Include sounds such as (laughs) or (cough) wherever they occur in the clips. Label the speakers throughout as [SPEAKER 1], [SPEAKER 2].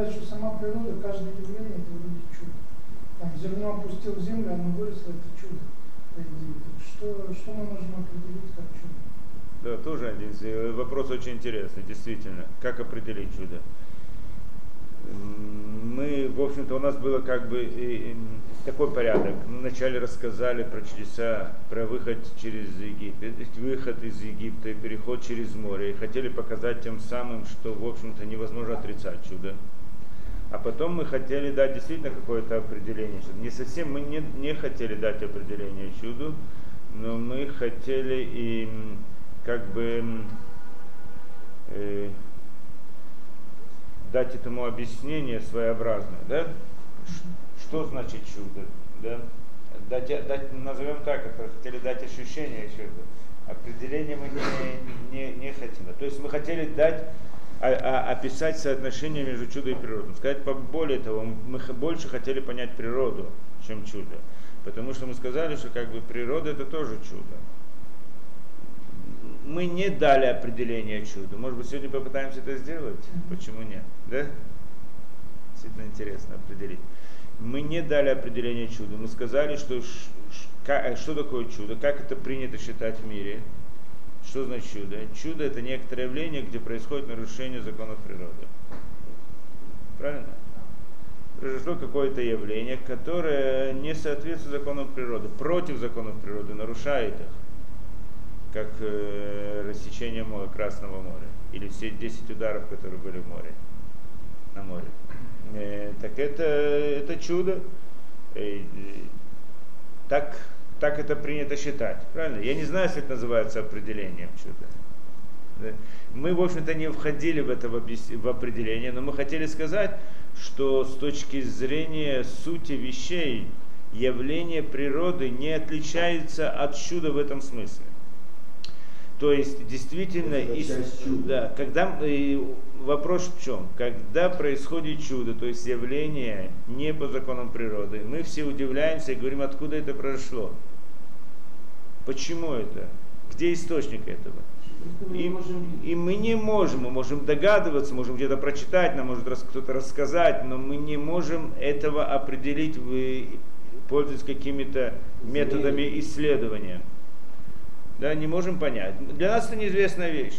[SPEAKER 1] что сама природа, каждое явление это вроде чудо. Там зерно опустил в землю, оно выросло, это чудо. Что, что мы можем определить как чудо?
[SPEAKER 2] Да, тоже один из- вопрос очень интересный, действительно. Как определить чудо? Мы, в общем-то, у нас было как бы и- и такой порядок. Мы вначале рассказали про чудеса, про выход через Египет, выход из Египта и переход через море. И хотели показать тем самым, что, в общем-то, невозможно отрицать чудо. А потом мы хотели дать действительно какое-то определение. Не совсем мы не, не хотели дать определение чуду, но мы хотели и как бы э, дать этому объяснение своеобразное, да? Что значит чудо, да? Дать, дать, назовем так, это хотели дать ощущение чуда. Определение мы не, не, не хотим. То есть мы хотели дать описать соотношение между чудом и природой. Сказать более того, мы больше хотели понять природу, чем чудо. Потому что мы сказали, что как бы природа это тоже чудо. Мы не дали определение чуду. Может быть, сегодня попытаемся это сделать? Почему нет? Да? Действительно интересно определить. Мы не дали определение чуду. Мы сказали, что, ка- что такое чудо, как это принято считать в мире. Что значит чудо? Чудо это некоторое явление, где происходит нарушение законов природы. Правильно? Произошло какое-то явление, которое не соответствует законам природы, против законов природы, нарушает их, как э, рассечение моря, Красного моря, или все 10 ударов, которые были в море, на море. Э, так это, это чудо. Э, э, так, так это принято считать. Правильно? Я не знаю, если это называется определением чуда. Да. Мы, в общем-то, не входили в это в, определение, но мы хотели сказать, что с точки зрения сути вещей, явление природы не отличается от чуда в этом смысле. То есть, действительно,
[SPEAKER 3] чуда.
[SPEAKER 2] да, когда, э, вопрос в чем? Когда происходит чудо, то есть явление не по законам природы, мы все удивляемся и говорим, откуда это произошло. Почему это? Где источник этого? И, и мы не можем, мы можем догадываться, можем где-то прочитать, нам может кто-то рассказать, но мы не можем этого определить, в- пользуясь какими-то методами исследования. Да, не можем понять. Для нас это неизвестная вещь.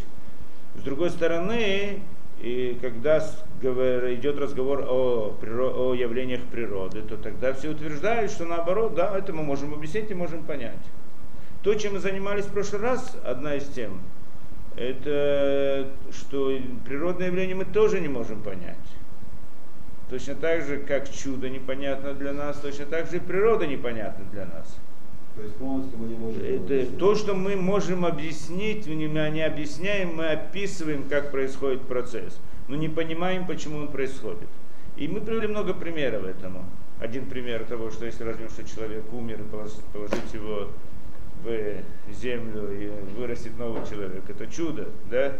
[SPEAKER 2] С другой стороны, и когда идет разговор о, о явлениях природы, то тогда все утверждают, что наоборот, да, это мы можем объяснить и можем понять. То, чем мы занимались в прошлый раз, одна из тем, это что природное явление мы тоже не можем понять. Точно так же, как чудо непонятно для нас, точно так же и природа непонятна для нас.
[SPEAKER 3] То есть полностью мы не можем.
[SPEAKER 2] Это то, что мы можем объяснить, мы не объясняем, мы описываем, как происходит процесс, но не понимаем, почему он происходит. И мы привели много примеров этому. Один пример того, что если возьмем, что человек умер, и положить его в землю и вырастет новый человек, это чудо, да?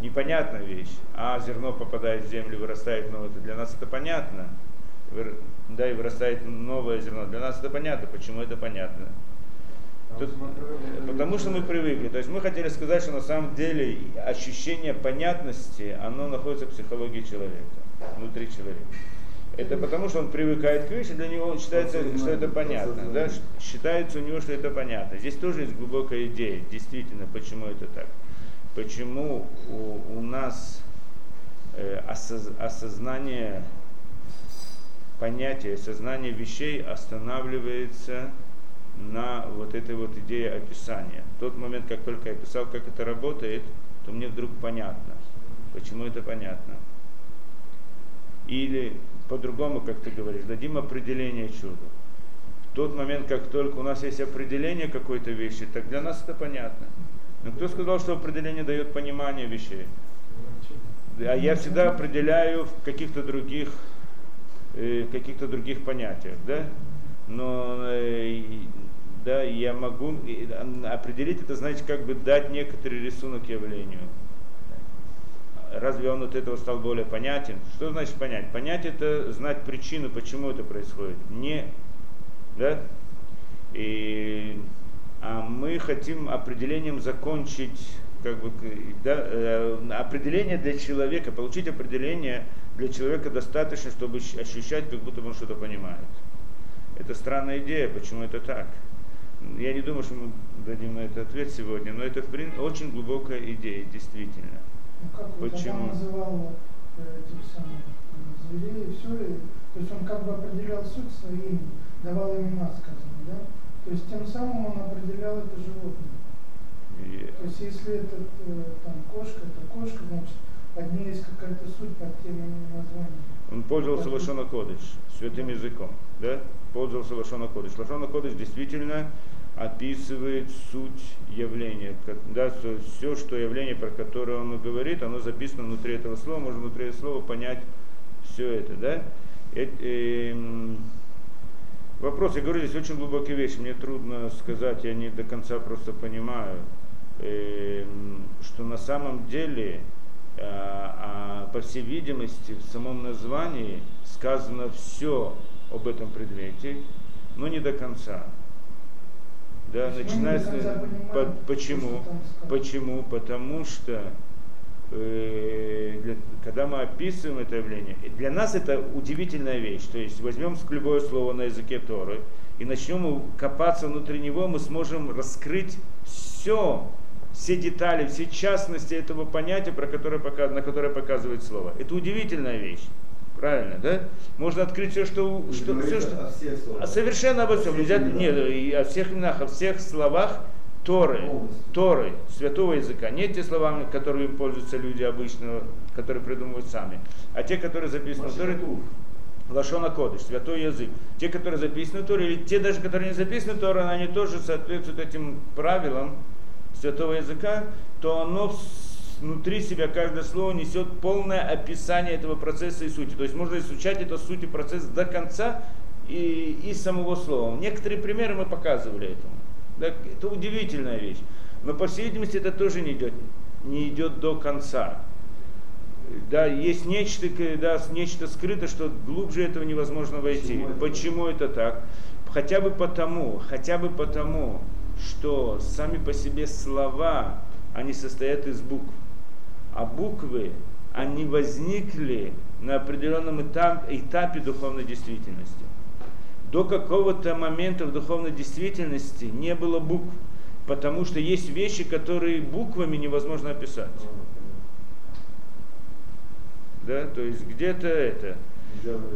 [SPEAKER 2] Непонятная вещь. А зерно попадает в землю, вырастает новое, для нас это понятно. Да, и вырастает новое зерно. Для нас это понятно. Почему это понятно? Тут- потому что мы привыкли. То есть мы хотели сказать, что на самом деле ощущение понятности, оно находится в психологии человека, внутри человека. Это потому, что он привыкает к вещи, для него считается, что это понятно. Да? Считается у него, что это понятно. Здесь тоже есть глубокая идея, действительно, почему это так. Почему у, у нас э, осоз- осознание понятия, сознание вещей останавливается на вот этой вот идее описания. В тот момент, как только я описал, как это работает, то мне вдруг понятно, почему это понятно. Или по-другому, как ты говоришь, дадим определение чуду. В тот момент, как только у нас есть определение какой-то вещи, так для нас это понятно. Но кто сказал, что определение дает понимание вещей? А я всегда определяю в каких-то других, э, каких-то других понятиях, да? Но э, да, я могу а, определить это, значит, как бы дать некоторый рисунок явлению. Разве он от этого стал более понятен? Что значит понять? Понять это знать причину, почему это происходит. Не, да? И, а мы хотим определением закончить как бы, да, э, определение для человека, получить определение для человека достаточно, чтобы ощущать, как будто он что-то понимает. Это странная идея, почему это так. Я не думаю, что мы дадим на этот ответ сегодня, но это в принципе, очень глубокая идея, действительно.
[SPEAKER 1] Ну как
[SPEAKER 2] Почему?
[SPEAKER 1] Адам называл э, этих самых э, зверей, все, то есть он как бы определял суть своим, давал имена, сказано, да? То есть тем самым он определял это животное.
[SPEAKER 2] И-
[SPEAKER 1] То есть если это э, там кошка, это кошка, значит под ней есть какая-то суть под тем названием.
[SPEAKER 2] Он пользовался Лашона Кодыш, святым языком, да? Пользовался Лашона Кодыш. Лашона Кодыш действительно описывает суть явления, да, все, что явление, про которое он говорит, оно записано внутри этого слова, можно внутри этого слова понять все это, да? Э- эм, Вопрос, я говорю, здесь очень глубокие вещи, мне трудно сказать, я не до конца просто понимаю, эм, что на самом деле, э, а, по всей видимости, в самом названии сказано все об этом предмете, но не до конца. Да, начинается, по- почему? Почему? Потому что э, для- когда мы описываем это явление, для нас это удивительная вещь. То есть возьмем любое слово на языке Торы и начнем копаться внутри него, мы сможем раскрыть все, все детали, все частности этого понятия, про которое, на которое показывает слово. Это удивительная вещь. Правильно, да? Можно открыть все, что,
[SPEAKER 3] Не
[SPEAKER 2] что, все, что,
[SPEAKER 3] о всех словах.
[SPEAKER 2] а совершенно обо всем. Нельзя, нет, и о всех именах, о всех словах Торы. Торы, святого языка. Не те слова, которыми пользуются люди обычно, которые придумывают сами, а те, которые записаны в Торе. Лашона Кодыш, святой язык. Те, которые записаны в Торе, или те даже, которые не записаны в Торе, они тоже соответствуют этим правилам святого языка, то оно внутри себя каждое слово несет полное описание этого процесса и сути. То есть можно изучать это суть и процесс до конца и, и самого слова. Некоторые примеры мы показывали этому. Да, это удивительная вещь. Но по всей видимости это тоже не идет, не идет до конца да, есть нечто, да, нечто скрыто, что глубже этого невозможно войти.
[SPEAKER 3] Почему?
[SPEAKER 2] Почему это так? Хотя бы потому, хотя бы потому, что сами по себе слова, они состоят из букв. А буквы, они возникли на определенном этап- этапе духовной действительности. До какого-то момента в духовной действительности не было букв, потому что есть вещи, которые буквами невозможно описать. Да, то есть где-то это.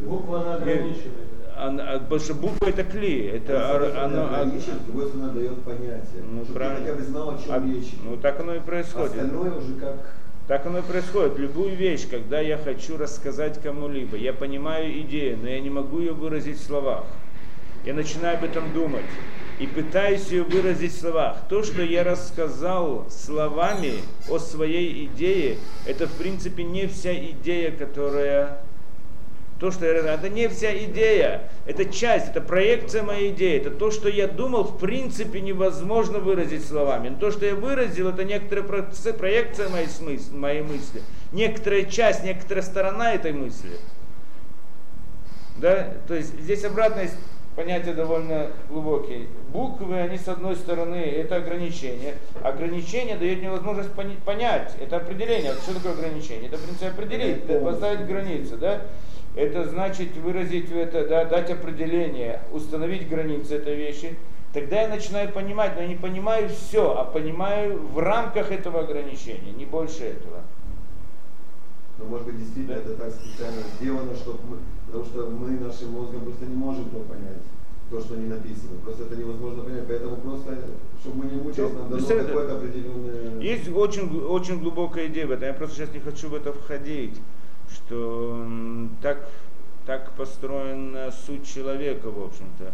[SPEAKER 4] Буква она ограничивает.
[SPEAKER 2] Она- а, потому что буква это клей, это
[SPEAKER 3] стороны
[SPEAKER 2] оно, а-
[SPEAKER 3] ограничивает, с другой стороны дает понятие.
[SPEAKER 2] Ну, правильно.
[SPEAKER 3] хотя бы знал, о чем
[SPEAKER 2] а-
[SPEAKER 3] речь.
[SPEAKER 2] ну так оно и происходит.
[SPEAKER 3] Остальное уже как
[SPEAKER 2] Так оно и происходит. Любую вещь, когда я хочу рассказать кому-либо, я понимаю идею, но я не могу ее выразить в словах. Я начинаю об этом думать и пытаюсь ее выразить в словах. То, что я рассказал словами о своей идее, это в принципе не вся идея, которая... То, что я это не вся идея, это часть, это проекция моей идеи, это то, что я думал, в принципе невозможно выразить словами. Но то, что я выразил, это некоторая проекция моей, смыс- моей мысли, некоторая часть, некоторая сторона этой мысли. Да? То есть здесь обратно есть понятие довольно глубокие. Буквы, они с одной стороны, это ограничение. Ограничение дает мне возможность понять, это определение. Что такое ограничение? Это, в принципе, определить,
[SPEAKER 3] Это
[SPEAKER 2] поставить границы. Да? Это значит выразить это, да, дать определение, установить границы этой вещи. Тогда я начинаю понимать, но я не понимаю все, а понимаю в рамках этого ограничения, не больше этого.
[SPEAKER 3] Но может быть действительно это так специально сделано, чтобы мы, потому что мы нашим мозгом просто не можем то понять, то, что не написано. Просто это невозможно понять. Поэтому просто, чтобы мы не мучились, нам дано
[SPEAKER 2] Ну, это-
[SPEAKER 3] какое-то определенное...
[SPEAKER 2] Есть очень, очень глубокая идея в этом. Я просто сейчас не хочу в это входить, что так, так построена суть человека, в общем-то.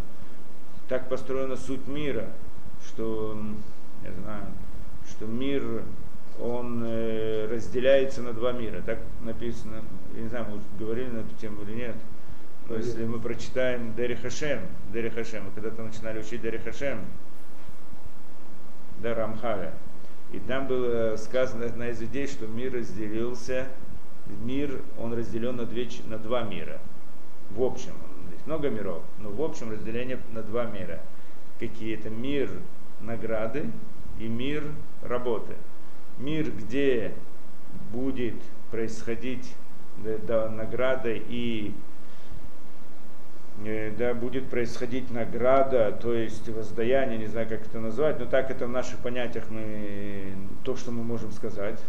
[SPEAKER 2] Так построена суть мира, что, я знаю, что мир, он э, разделяется на два мира. Так написано, я не знаю, мы говорили на эту тему или нет. Но если мы прочитаем Дери Хашем, Дери Хашем, мы когда-то начинали учить Дери Хашем, да. И там было сказано одна из идей, что мир разделился, мир, он разделен на, две, на два мира. В общем, есть много миров, но в общем разделение на два мира. Какие это мир награды и мир работы. Мир, где будет происходить да, да, награда и э, да, будет происходить награда, то есть воздаяние, не знаю, как это назвать, но так это в наших понятиях мы, то, что мы можем сказать.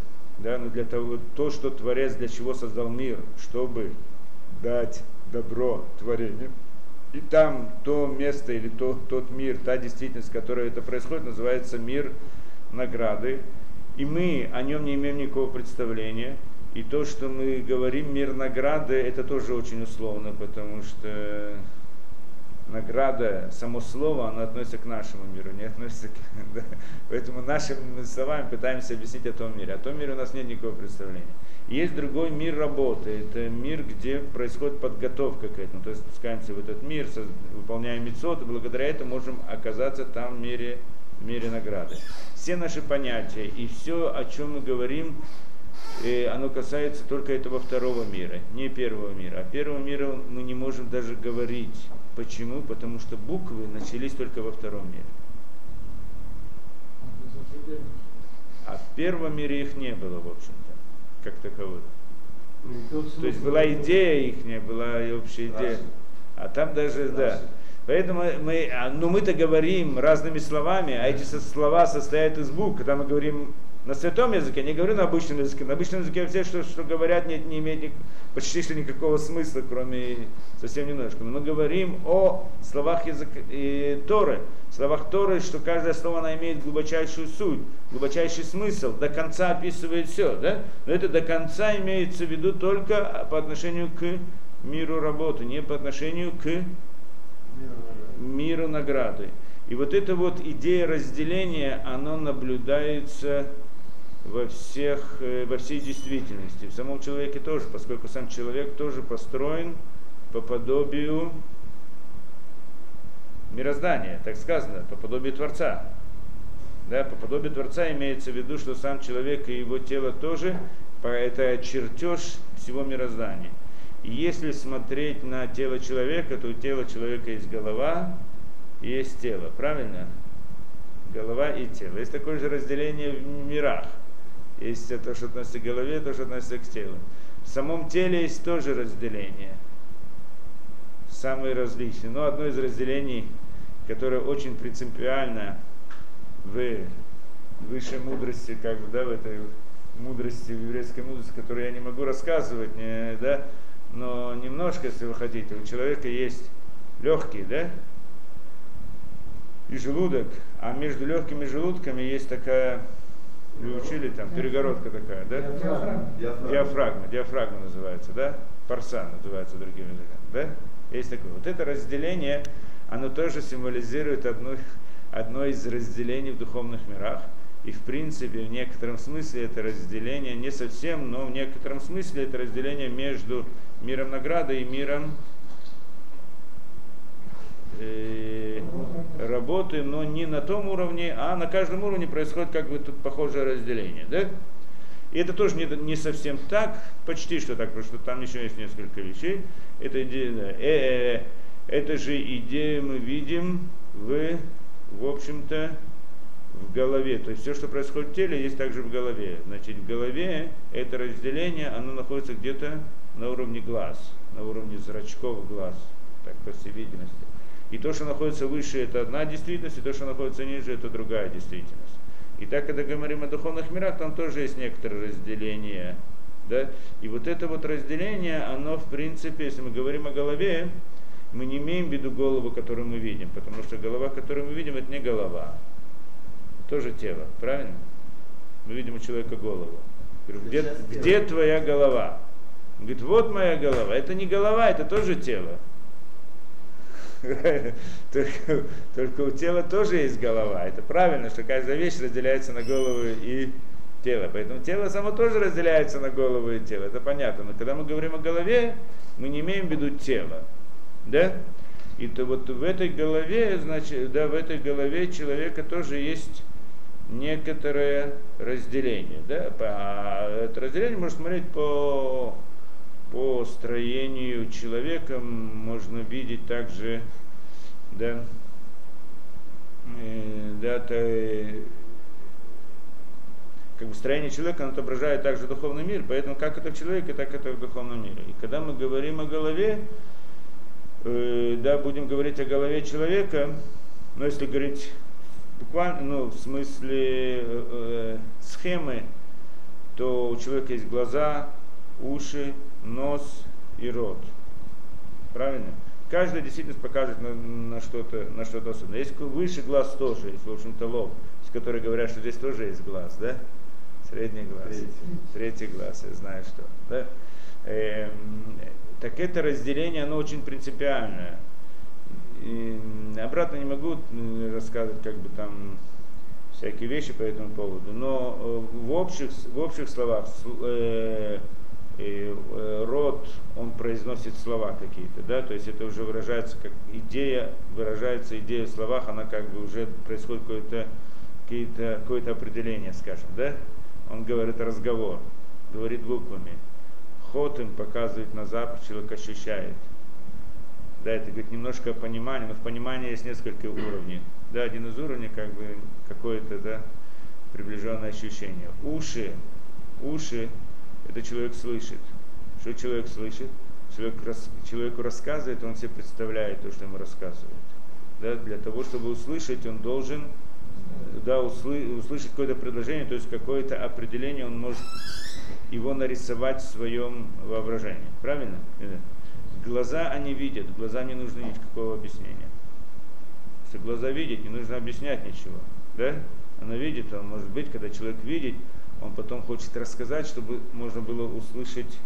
[SPEAKER 2] Да, но для того, то, что Творец для чего создал мир, чтобы дать добро творению. И там то место или то, тот мир, та действительность, в которой это происходит, называется мир награды. И мы о нем не имеем никакого представления. И то, что мы говорим мир награды, это тоже очень условно, потому что награда, само слово, оно относится к нашему миру, не относится к... (laughs) Да. Поэтому нашими словами пытаемся объяснить о том мире. О том мире у нас нет никакого представления. Есть другой мир работы. Это мир, где происходит подготовка к этому. То есть спускаемся в этот мир, выполняем мецод, и благодаря этому можем оказаться там в мире, в мире награды. Все наши понятия и все, о чем мы говорим, и оно касается только этого второго мира, не первого мира. А первого мира мы не можем даже говорить. Почему? Потому что буквы начались только во втором мире. А в первом мире их не было, в общем-то, как таковых. То есть была идея их, не была и общая идея. А там даже, да. Поэтому мы, а, ну мы-то говорим разными словами, а эти слова состоят из букв. Когда мы говорим на святом языке, не говорю на обычном языке. На обычном языке все, что, что говорят, не, не имеет ни, почти что никакого смысла, кроме совсем немножко. Но мы говорим о словах языка, и Торы, словах Торы, что каждое слово она имеет глубочайшую суть, глубочайший смысл, до конца описывает все. Да? Но это до конца имеется в виду только по отношению к миру работы, не по отношению к миру награды. И вот эта вот идея разделения, она наблюдается во, всех, э, во всей действительности. В самом человеке тоже, поскольку сам человек тоже построен по подобию мироздания, так сказано, по подобию Творца. Да, по подобию Творца имеется в виду, что сам человек и его тело тоже это чертеж всего мироздания. И если смотреть на тело человека, то у тела человека есть голова и есть тело, правильно? Голова и тело. Есть такое же разделение в мирах. Есть то, что относится к голове, то, что относится к телу. В самом теле есть тоже разделение. Самые различные. Но одно из разделений, которое очень принципиально в высшей мудрости, как бы, да, в этой мудрости, в еврейской мудрости, которую я не могу рассказывать, не, да, но немножко, если вы хотите, у человека есть легкие, да, и желудок, а между легкими желудками есть такая вы учили там, перегородка такая, да?
[SPEAKER 1] Диафрагма.
[SPEAKER 2] Диафрагма, диафрагма называется, да? Парсан называется другими языками, да? Есть такое. Вот это разделение, оно тоже символизирует одно, одно из разделений в духовных мирах. И в принципе, в некотором смысле это разделение, не совсем, но в некотором смысле это разделение между миром награды и миром э, работы, но не на том уровне, а на каждом уровне происходит как бы тут похожее разделение. Да? И это тоже не, не совсем так, почти что так, потому что там еще есть несколько вещей. Это, идея, да, э, э, это же идея мы видим в, в общем-то, в голове. То есть все, что происходит в теле, есть также в голове. Значит, в голове это разделение, оно находится где-то на уровне глаз, на уровне зрачков глаз, так по всей видимости. И то, что находится выше, это одна действительность, и то, что находится ниже, это другая действительность. И так, когда говорим о духовных мирах, там тоже есть некоторое разделение. Да? И вот это вот разделение, оно в принципе, если мы говорим о голове, мы не имеем в виду голову, которую мы видим, потому что голова, которую мы видим, это не голова, тоже тело, правильно? Мы видим у человека голову. Говорю, где, где твоя голова? Он говорит, вот моя голова. Это не голова, это тоже тело. Только, только у тела тоже есть голова. Это правильно, что каждая вещь разделяется на голову и тело. Поэтому тело само тоже разделяется на голову и тело. Это понятно. Но когда мы говорим о голове, мы не имеем в виду тело. Да? И то вот в этой голове, значит, да, в этой голове человека тоже есть некоторое разделение. Да? А это разделение можно смотреть по по строению человека можно видеть также, да, э, да, то, как бы строение человека, оно отображает также духовный мир, поэтому как это в человеке, так это в духовном мире. И когда мы говорим о голове, э, да, будем говорить о голове человека, но если говорить буквально, ну, в смысле э, э, схемы, то у человека есть глаза, уши, нос и рот. Правильно? Каждая действительность показывает на, на что-то на что-то особенное. Есть выше глаз тоже, есть, в общем-то, лоб, с которой говорят, что здесь тоже есть глаз, да? Средний глаз. Третий, Третий глаз, я знаю что. Да? Эм, так это разделение, оно очень принципиальное. И обратно не могу рассказывать как бы там всякие вещи по этому поводу, но э, в общих, в общих словах э, э, род, он произносит слова какие-то, да, то есть это уже выражается как идея, выражается идея в словах, она как бы уже происходит какое-то какое-то, какое-то определение, скажем, да, он говорит разговор, говорит буквами, ход им показывает на запад, человек ощущает, да, это говорит немножко понимание, но в понимании есть несколько уровней. Да, один из уровней как бы какое-то да, приближенное ощущение. Уши, уши, это человек слышит. Что человек слышит? Человек, человеку рассказывает, он себе представляет то, что ему рассказывает. Да, для того, чтобы услышать, он должен да, услы, услышать какое-то предложение, то есть какое-то определение, он может его нарисовать в своем воображении. Правильно? Глаза они видят, глаза не нужны никакого объяснения. Если глаза видят, не нужно объяснять ничего. Да? Она видит, он может быть, когда человек видит, он потом хочет рассказать, чтобы можно было услышать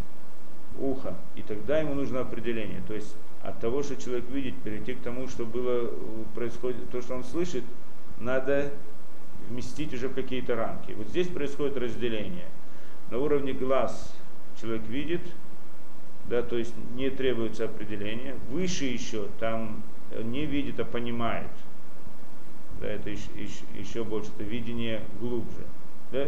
[SPEAKER 2] ухо. И тогда ему нужно определение. То есть от того, что человек видит, перейти к тому, что было, происходит, то, что он слышит, надо вместить уже в какие-то рамки. Вот здесь происходит разделение. На уровне глаз человек видит, да, то есть не требуется определение. Выше еще там не видит, а понимает. Да, это еще, еще, еще больше, это видение глубже. Да?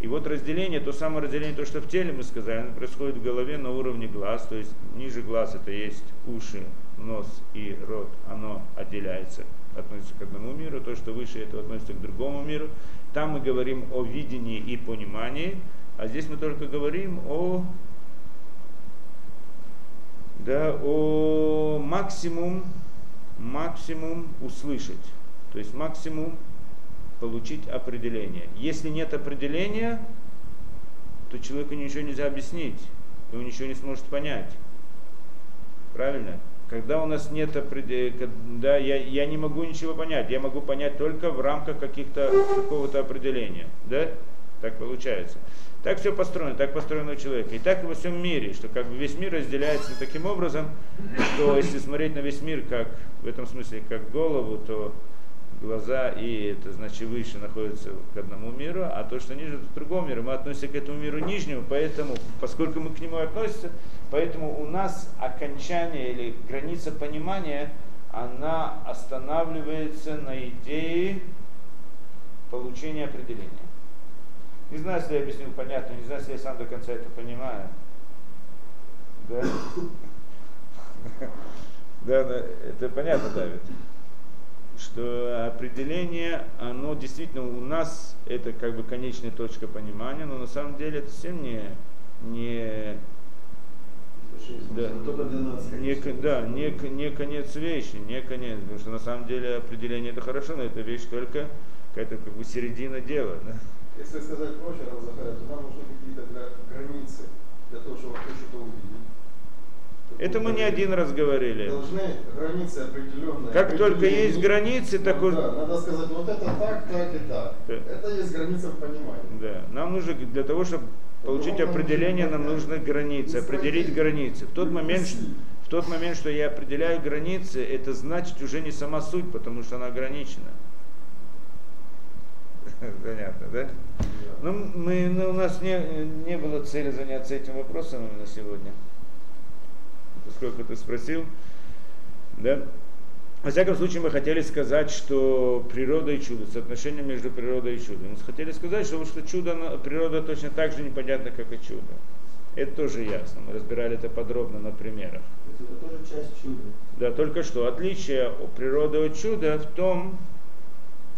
[SPEAKER 2] И вот разделение, то самое разделение, то, что в теле мы сказали, оно происходит в голове на уровне глаз, то есть ниже глаз это есть уши, нос и рот, оно отделяется, относится к одному миру, то, что выше это относится к другому миру. Там мы говорим о видении и понимании, а здесь мы только говорим о да, о максимум, максимум услышать. То есть максимум получить определение. Если нет определения, то человеку ничего нельзя объяснить, и он ничего не сможет понять. Правильно? Когда у нас нет определения, да, я, я не могу ничего понять, я могу понять только в рамках каких-то какого-то определения. Да? Так получается. Так все построено, так построено у человека. И так во всем мире, что как бы весь мир разделяется таким образом, что если смотреть на весь мир как в этом смысле как голову, то глаза и это значит выше находятся к одному миру, а то, что ниже, к другому миру. Мы относимся к этому миру нижнему, поэтому, поскольку мы к нему относимся, поэтому у нас окончание или граница понимания, она останавливается на идее получения определения. Не знаю, если я объяснил понятно, не знаю, если я сам до конца это понимаю. Да? (laughs) Да, это понятно, Давид. Что определение, оно действительно у нас это как бы конечная точка понимания, но на самом деле это совсем не, не да, не, да, не, не конец вещи, не конец, потому что на самом деле определение это хорошо, но это вещь только какая-то как бы середина дела. Да?
[SPEAKER 3] Если сказать проще, то нам нужны какие-то границы для того, чтобы кто что-то увидеть.
[SPEAKER 2] Это мы не один раз говорили.
[SPEAKER 3] Должны границы определенные.
[SPEAKER 2] Как только есть границы, так
[SPEAKER 3] вот. Да, надо сказать, вот это так, так и так. Да. Это есть граница понимания.
[SPEAKER 2] Да. Нам нужно для того, чтобы получить определение, нам нужны границы, определить границы. В тот момент, в тот момент, что я определяю границы, это значит уже не сама суть, потому что она ограничена. (laughs) Понятно, да? Ну, мы, ну, у нас не, не было цели заняться этим вопросом именно сегодня. Поскольку ты спросил, да? Во всяком случае, мы хотели сказать, что природа и чудо, соотношение между природой и чудом. Мы хотели сказать, что, что чудо, природа точно так же непонятна, как и чудо. Это тоже ясно. Мы разбирали это подробно на примерах.
[SPEAKER 3] Это тоже часть чуда.
[SPEAKER 2] Да, только что. Отличие природы от чуда в том,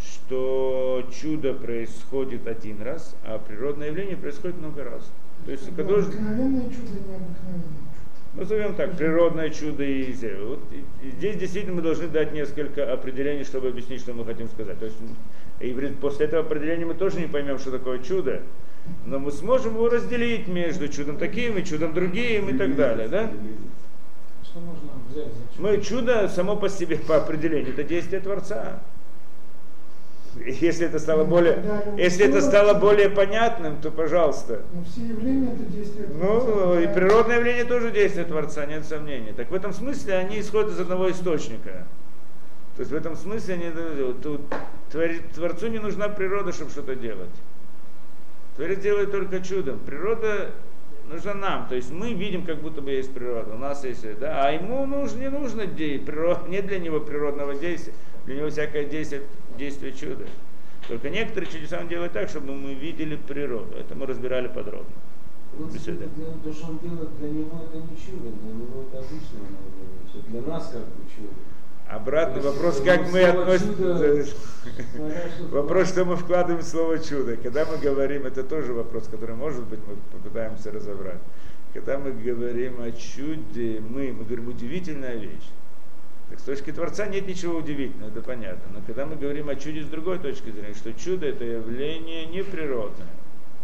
[SPEAKER 2] что чудо происходит один раз, а природное явление происходит много раз. То есть
[SPEAKER 1] Да,
[SPEAKER 2] художник,
[SPEAKER 1] Обыкновенное чудо, необыкновенное чудо.
[SPEAKER 2] Назовем так, природное чудо и зе- вот здесь действительно мы должны дать несколько определений, чтобы объяснить, что мы хотим сказать. То есть и после этого определения мы тоже не поймем, что такое чудо, но мы сможем его разделить между чудом таким и чудом другим и так далее, да?
[SPEAKER 4] Что можно взять за чудо?
[SPEAKER 2] Мы чудо само по себе, по определению, это действие Творца. И Если это стало более, если это стало более понятным, то пожалуйста.
[SPEAKER 1] Но все явления это действие
[SPEAKER 2] Ну,
[SPEAKER 1] Творца.
[SPEAKER 2] и
[SPEAKER 1] Да.
[SPEAKER 2] природное явление тоже действие Творца, нет сомнений. Так в этом смысле они исходят из одного источника. То есть в этом смысле они, тут Творцу не нужна природа, чтобы что-то делать. Творец делает только чудом. Природа нужна нам. То есть мы видим, как будто бы есть природа. У нас есть, да, а ему нужно, не нужно природа, нет для него природного действия. Для него всякое действие, действие чуда. Только некоторые чудеса он делает так, чтобы мы видели природу. Это мы разбирали подробно.
[SPEAKER 5] Для- То, что он делает, для него это не чудо, для него это обычное явление. Для нас как бы чудо.
[SPEAKER 2] Обратный вопрос, как мы относимся. (laughs) (laughs) Вопрос, что мы вкладываем в слово чудо. Когда мы говорим, это тоже вопрос, который, может быть, мы попытаемся разобрать. Когда мы говорим о чуде, мы, мы говорим удивительная вещь. Так с точки Творца нет ничего удивительного, это понятно. Но когда мы говорим о чуде с другой точки зрения, что чудо это явление неприродное.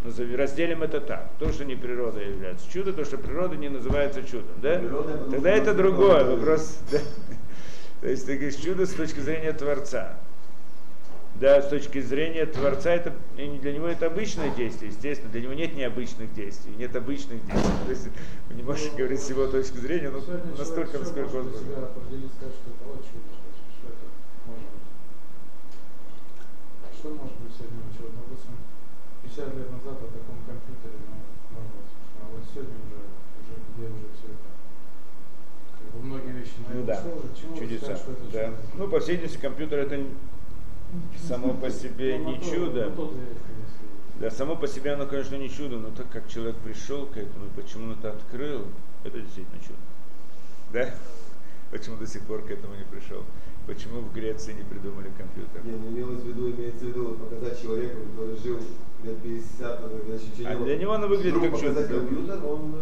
[SPEAKER 2] Назови- Разделим это так. То, что не природа является чудо, то, что природа не называется чудом. Да?
[SPEAKER 3] Потому
[SPEAKER 2] Тогда это
[SPEAKER 3] природа.
[SPEAKER 2] вопрос. (laughs) да. То есть ты говоришь чудо с точки зрения Творца. Да, с точки зрения Творца, это, для него это обычное действие, естественно, для него нет необычных действий, нет обычных действий. То есть вы не можете говорить с его точки зрения, но
[SPEAKER 4] Сегодня человек
[SPEAKER 2] настолько, насколько
[SPEAKER 4] это может быть. Что может быть сегодня чудо? Допустим, 50 лет назад о таком компьютере, ну, может быть, а вот сегодня уже, уже где уже все это. Как бы многие вещи
[SPEAKER 2] Ну да, чудеса. Да. Ну, по всей видимости, компьютер это само по себе не чудо. Да, само по себе оно, конечно, не чудо, но так как человек пришел к этому, и почему он это открыл, это действительно чудо. Да? Почему до сих пор к этому не пришел? Почему в Греции не придумали компьютер?
[SPEAKER 3] Не, ну имелось в виду, имеется в виду показать человеку, который жил лет 50, значит, через
[SPEAKER 2] А для него оно выглядит как чудо.
[SPEAKER 3] компьютер, он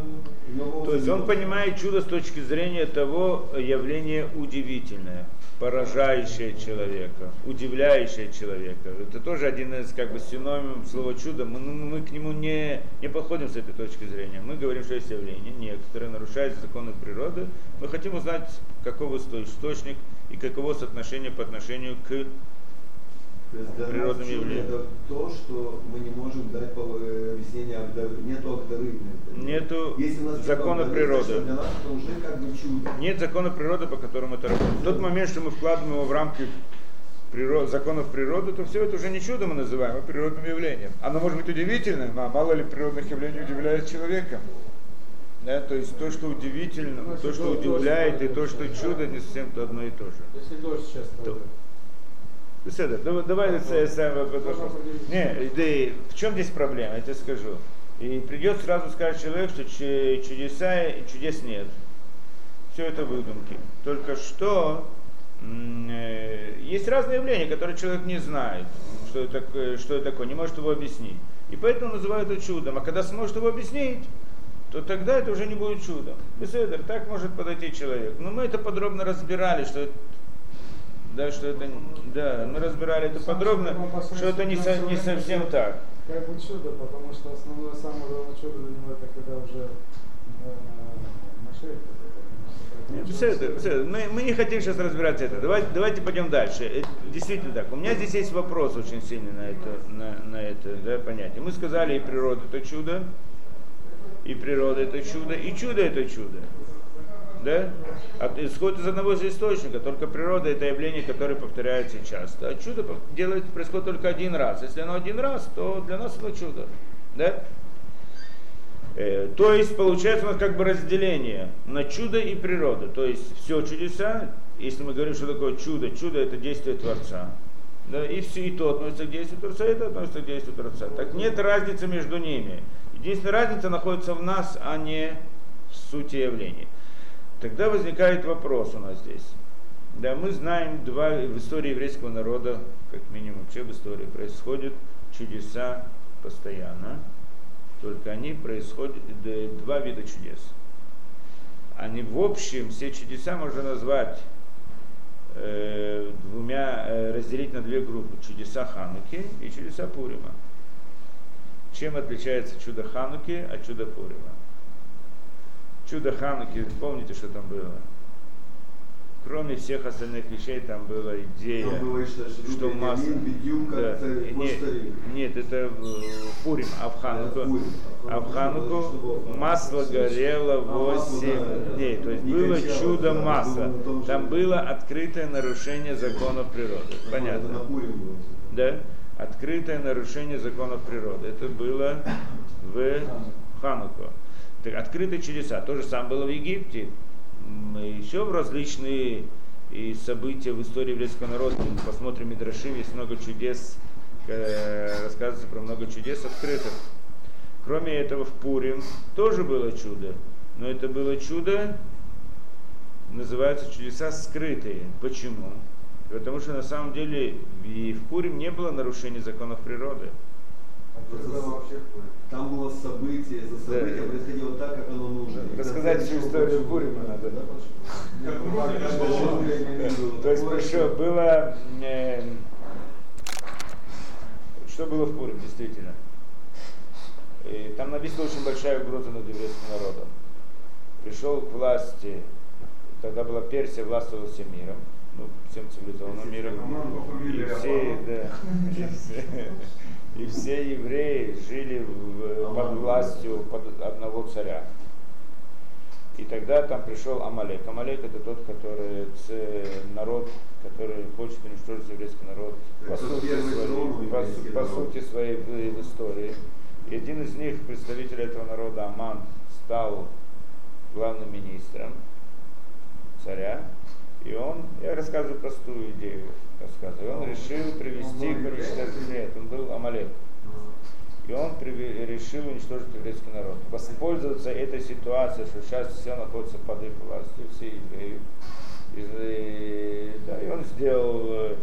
[SPEAKER 3] э,
[SPEAKER 2] То есть он понимает чудо с точки зрения того явления удивительное, поражающее человека, удивляющее человека. Это тоже один из как бы синонимов слова чудо. Мы, ну, мы к нему не, не подходим с этой точки зрения. Мы говорим, что есть явление некоторое, нарушает законы природы. Мы хотим узнать, каков исто- источник и каково соотношение по отношению к
[SPEAKER 3] То есть для
[SPEAKER 2] природным явлением.
[SPEAKER 3] это то, что мы не можем дать э, объяснение Агдары. Нету Агдары.
[SPEAKER 2] Нету
[SPEAKER 3] Если у нас
[SPEAKER 2] закона
[SPEAKER 3] Агдары,
[SPEAKER 2] природы.
[SPEAKER 3] Для нас это уже как бы чудо.
[SPEAKER 2] Нет закона природы, по которому это работает. В тот момент, что мы вкладываем его в рамки природ, законов природы, то все это уже не чудо мы называем, а природным явлением. Оно может быть удивительным, а мало ли природных явлений удивляет человека. Да, то есть то, что удивительно, то, что удивляет, и то, что чудо, не совсем то одно и то же.
[SPEAKER 4] Если дождь сейчас.
[SPEAKER 2] Беседа, давай, давай с- с-
[SPEAKER 4] Можно
[SPEAKER 2] вопрос.
[SPEAKER 4] определить.
[SPEAKER 2] Не, да и в чем здесь проблема, я тебе скажу. И придет сразу сказать человек, что чу- чудеса и чудес нет. Все это выдумки. Только что э, есть разные явления, которые человек не знает, что это, такое- что это такое, не может его объяснить. И поэтому называют это чудом. А когда сможет его объяснить, то тогда это уже не будет чудом. Беседер, так может подойти человек. Но мы это подробно разбирали, что это, да, что это, да, мы разбирали это подробно, что это не, со- не совсем так.
[SPEAKER 4] Как бы чудо, потому что основное самое главное чудо для него это когда уже э,
[SPEAKER 2] все это, все это. Мы, мы не хотим сейчас разбирать это. Давайте, давайте пойдем дальше. Э, Действительно так. У меня здесь есть вопрос очень сильный на это, на, на это да, понятие. Мы сказали, и природа это чудо, и природа это чудо, и чудо это чудо. Да? От, исходит из одного из источника, только природа это явление, которое повторяется часто. А чудо делает, происходит только один раз. Если оно один раз, то для нас оно чудо. Да? Э, то есть получается у нас как бы разделение на чудо и природу. То есть все чудеса, если мы говорим, что такое чудо, чудо это действие Творца. Да, и все, и то относится к действию Творца, и это относится к действию Творца. Так нет разницы между ними. Единственная разница находится в нас, а не в сути явления. Тогда возникает вопрос у нас здесь. Да, мы знаем два в истории еврейского народа, как минимум вообще в истории, происходят чудеса постоянно. Только они происходят, два вида чудес. Они в общем, все чудеса можно назвать э, двумя, э, разделить на две группы. Чудеса Хануки и чудеса Пурима. Чем отличается чудо Хануки от чуда Пурима? Чудо Хануки, помните, что там было? Кроме всех остальных вещей, там была идея,
[SPEAKER 3] Там было что, что,
[SPEAKER 2] масло.
[SPEAKER 3] Бедюм,
[SPEAKER 2] Да.
[SPEAKER 3] царь,
[SPEAKER 2] Нет,
[SPEAKER 3] может, царь.
[SPEAKER 2] нет, это Пурим, а в Хануку.
[SPEAKER 3] Да.
[SPEAKER 2] А в Хануку масло горело
[SPEAKER 3] А, масло,
[SPEAKER 2] 8
[SPEAKER 3] да, да.
[SPEAKER 2] дней. То есть было
[SPEAKER 3] кончалось,
[SPEAKER 2] чудо
[SPEAKER 3] да,
[SPEAKER 2] масла.
[SPEAKER 3] том
[SPEAKER 2] Там было открытое нарушение законов природы. Понятно? Да? Открытое нарушение законов природы. Это было в Хануку. Открытые чудеса. То же самое было в Египте. Еще в различные события в истории еврейского народа. Мы Посмотрим Мидрашим, есть много чудес, э, рассказывается про много чудес открытых. Кроме этого, в Пурим тоже было чудо. Но это было чудо, называются чудеса скрытые. Почему? Потому что на самом деле и в Пурим не было нарушений законов природы.
[SPEAKER 3] Там было событие, за событие
[SPEAKER 2] Да.
[SPEAKER 3] происходило так, как оно нужно.
[SPEAKER 2] Рассказать всю историю
[SPEAKER 3] чудо.
[SPEAKER 2] надо, То есть пришло, было, э, что было в Пурим, действительно. И там нависла очень большая угроза над еврейским народом. Пришел к власти, тогда была Персия, властвовала всем миром, ну, всем цивилизованным миром. И все, да, (laughs) (laughs) и все, евреи жили в- под властью под одного царя. И тогда там пришел Амалек. Амалек это тот, который народ, который хочет уничтожить еврейский народ по сути своей, по,
[SPEAKER 3] еврейский
[SPEAKER 2] по сути своей в, в истории. И один из них, представитель этого народа, Аман, стал главным министром царя. И он, я рассказываю простую идею, рассказываю, он решил привести к уничтожению, нет, он был Амалек. И он приве- решил уничтожить еврейский народ. Воспользоваться этой ситуацией, что сейчас все находится под их властью, все евреи. И, да, и он сделал, э,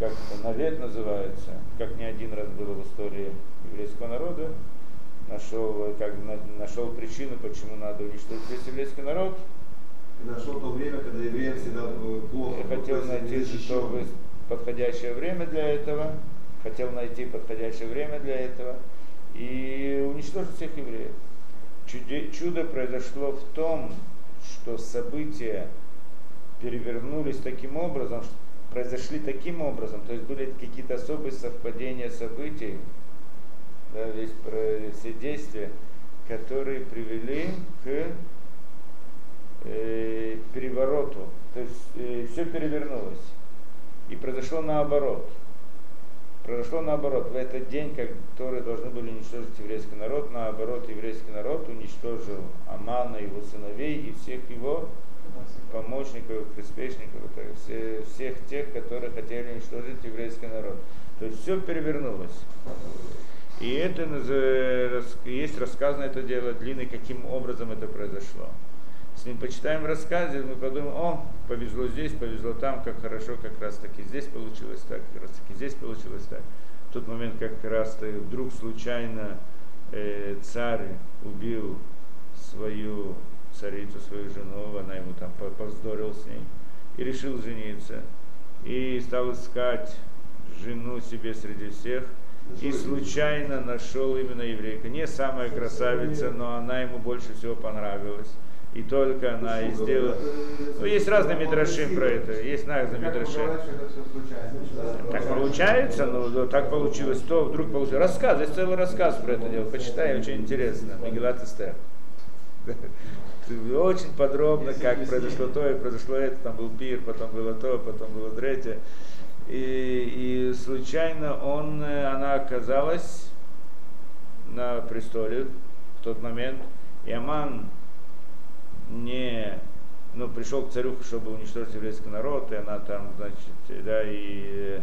[SPEAKER 2] как навет называется, как не один раз было в истории еврейского народа, нашел, э, как, на- нашел причину, почему надо уничтожить весь еврейский народ,
[SPEAKER 3] И нашел то время, когда евреям всегда было плохо.
[SPEAKER 2] Я хотел найти чтобы подходящее время для этого, хотел найти подходящее время для этого и уничтожить всех евреев. Чуде- чудо произошло в том, что события перевернулись таким образом, произошли таким образом, то есть были какие-то особые совпадения событий, да, весь все действия, которые привели к э, перевороту. То есть все перевернулось. И произошло наоборот. Произошло наоборот. В этот день, который должны были уничтожить еврейский народ, наоборот, еврейский народ уничтожил Амана, его сыновей и всех его помощников, приспешников, все, всех тех, которые хотели уничтожить еврейский народ. То есть все перевернулось. И это рас- есть рассказ на это дело длинный, каким образом это произошло. Если мы почитаем в рассказе, мы подумаем, о, повезло здесь, повезло там, как хорошо, как раз таки здесь получилось так, как раз таки здесь получилось так. В тот момент как раз то вдруг случайно э, царь убил свою царицу, свою жену, она ему там по- повздорил с ней и решил жениться. И стал искать жену себе среди всех. И случайно нашел именно еврейка. Не самая красавица, но она ему больше всего понравилась. И только она и сделала. Ну, есть разные мидрашим про это. Есть разные мидрашим. Так получается, ну так получилось, то вдруг получилось. Рассказ, есть целый рассказ про это дело. Почитай, очень интересно. Мегилат Эстер. (laughs) Очень подробно, как произошло то и произошло это. Там был пир, потом было то, потом было третье. И, и случайно он, э, она оказалась на престоле в тот момент. И Аман не, ну, пришел к царю, чтобы уничтожить еврейский народ, и она там, значит, да, и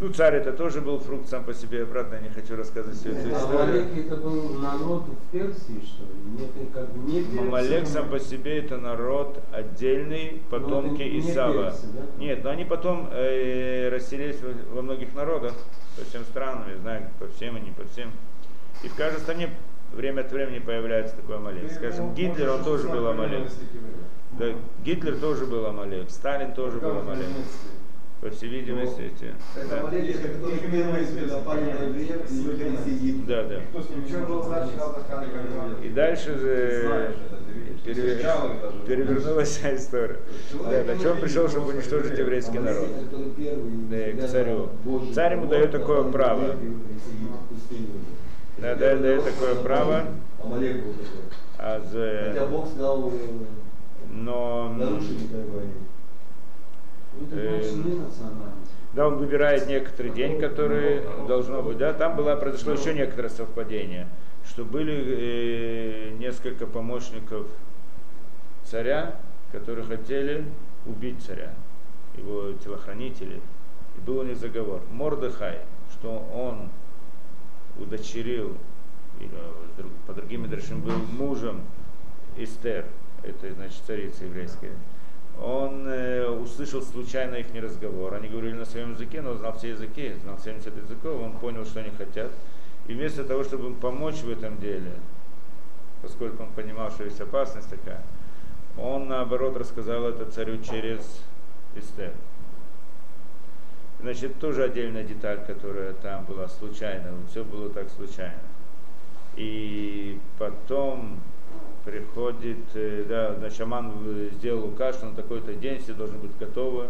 [SPEAKER 2] Ну, царь это тоже был фрукт сам по себе, обратно я не хочу рассказывать всю эту
[SPEAKER 5] А
[SPEAKER 2] историю.
[SPEAKER 5] Амалек это был народ в Персии, что ли? Нет, как бы не персы.
[SPEAKER 2] Амалек сам по себе это народ отдельный, потомки
[SPEAKER 5] Ну, это не
[SPEAKER 2] Исава.
[SPEAKER 5] персы, да?
[SPEAKER 2] Нет, но они потом э, расселились во, во многих народах, по всем странам, я знаю, по всем и не по всем. И в каждой стране время от времени появляется такой Амалек. Скажем, Гитлер, он тоже был Амалек. Да, Гитлер тоже был Амалек, Сталин тоже был Амалек. По всей видимости, эти.
[SPEAKER 3] Это
[SPEAKER 2] да. Да, да. И дальше же перевер- перевернулась вся история. Да, на чем пришел, чтобы уничтожить еврейский народ.
[SPEAKER 5] Который первый
[SPEAKER 2] Да, к царю. Царь ему
[SPEAKER 5] народ,
[SPEAKER 2] дает такое право. Да, да, дает такое право.
[SPEAKER 3] Амалек был такой.
[SPEAKER 2] А
[SPEAKER 3] Хотя
[SPEAKER 2] за-
[SPEAKER 3] Бог сказал, э,
[SPEAKER 2] но
[SPEAKER 3] нарушили как бы они.
[SPEAKER 2] Да, он выбирает некоторый день, который должно быть. Да, там было произошло еще некоторое совпадение, что были э, несколько помощников царя, которые хотели убить царя, его телохранители. И был у них заговор. Мордыхай, что он удочерил, или друг- по другим Медрашим был мужем Эстер, это значит царица еврейская. Он э, услышал случайно их разговор. Они говорили на своем языке, но знал все языки, знал 70 языков, он понял, что они хотят. И вместо того, чтобы им помочь в этом деле, поскольку он понимал, что есть опасность такая, он наоборот рассказал это царю через Эстер. Значит, тоже отдельная деталь, которая там была случайно. Все было так случайно. И потом приходит, э, да, значит, Аман э, сделал указ, что на такой-то день все должны быть готовы.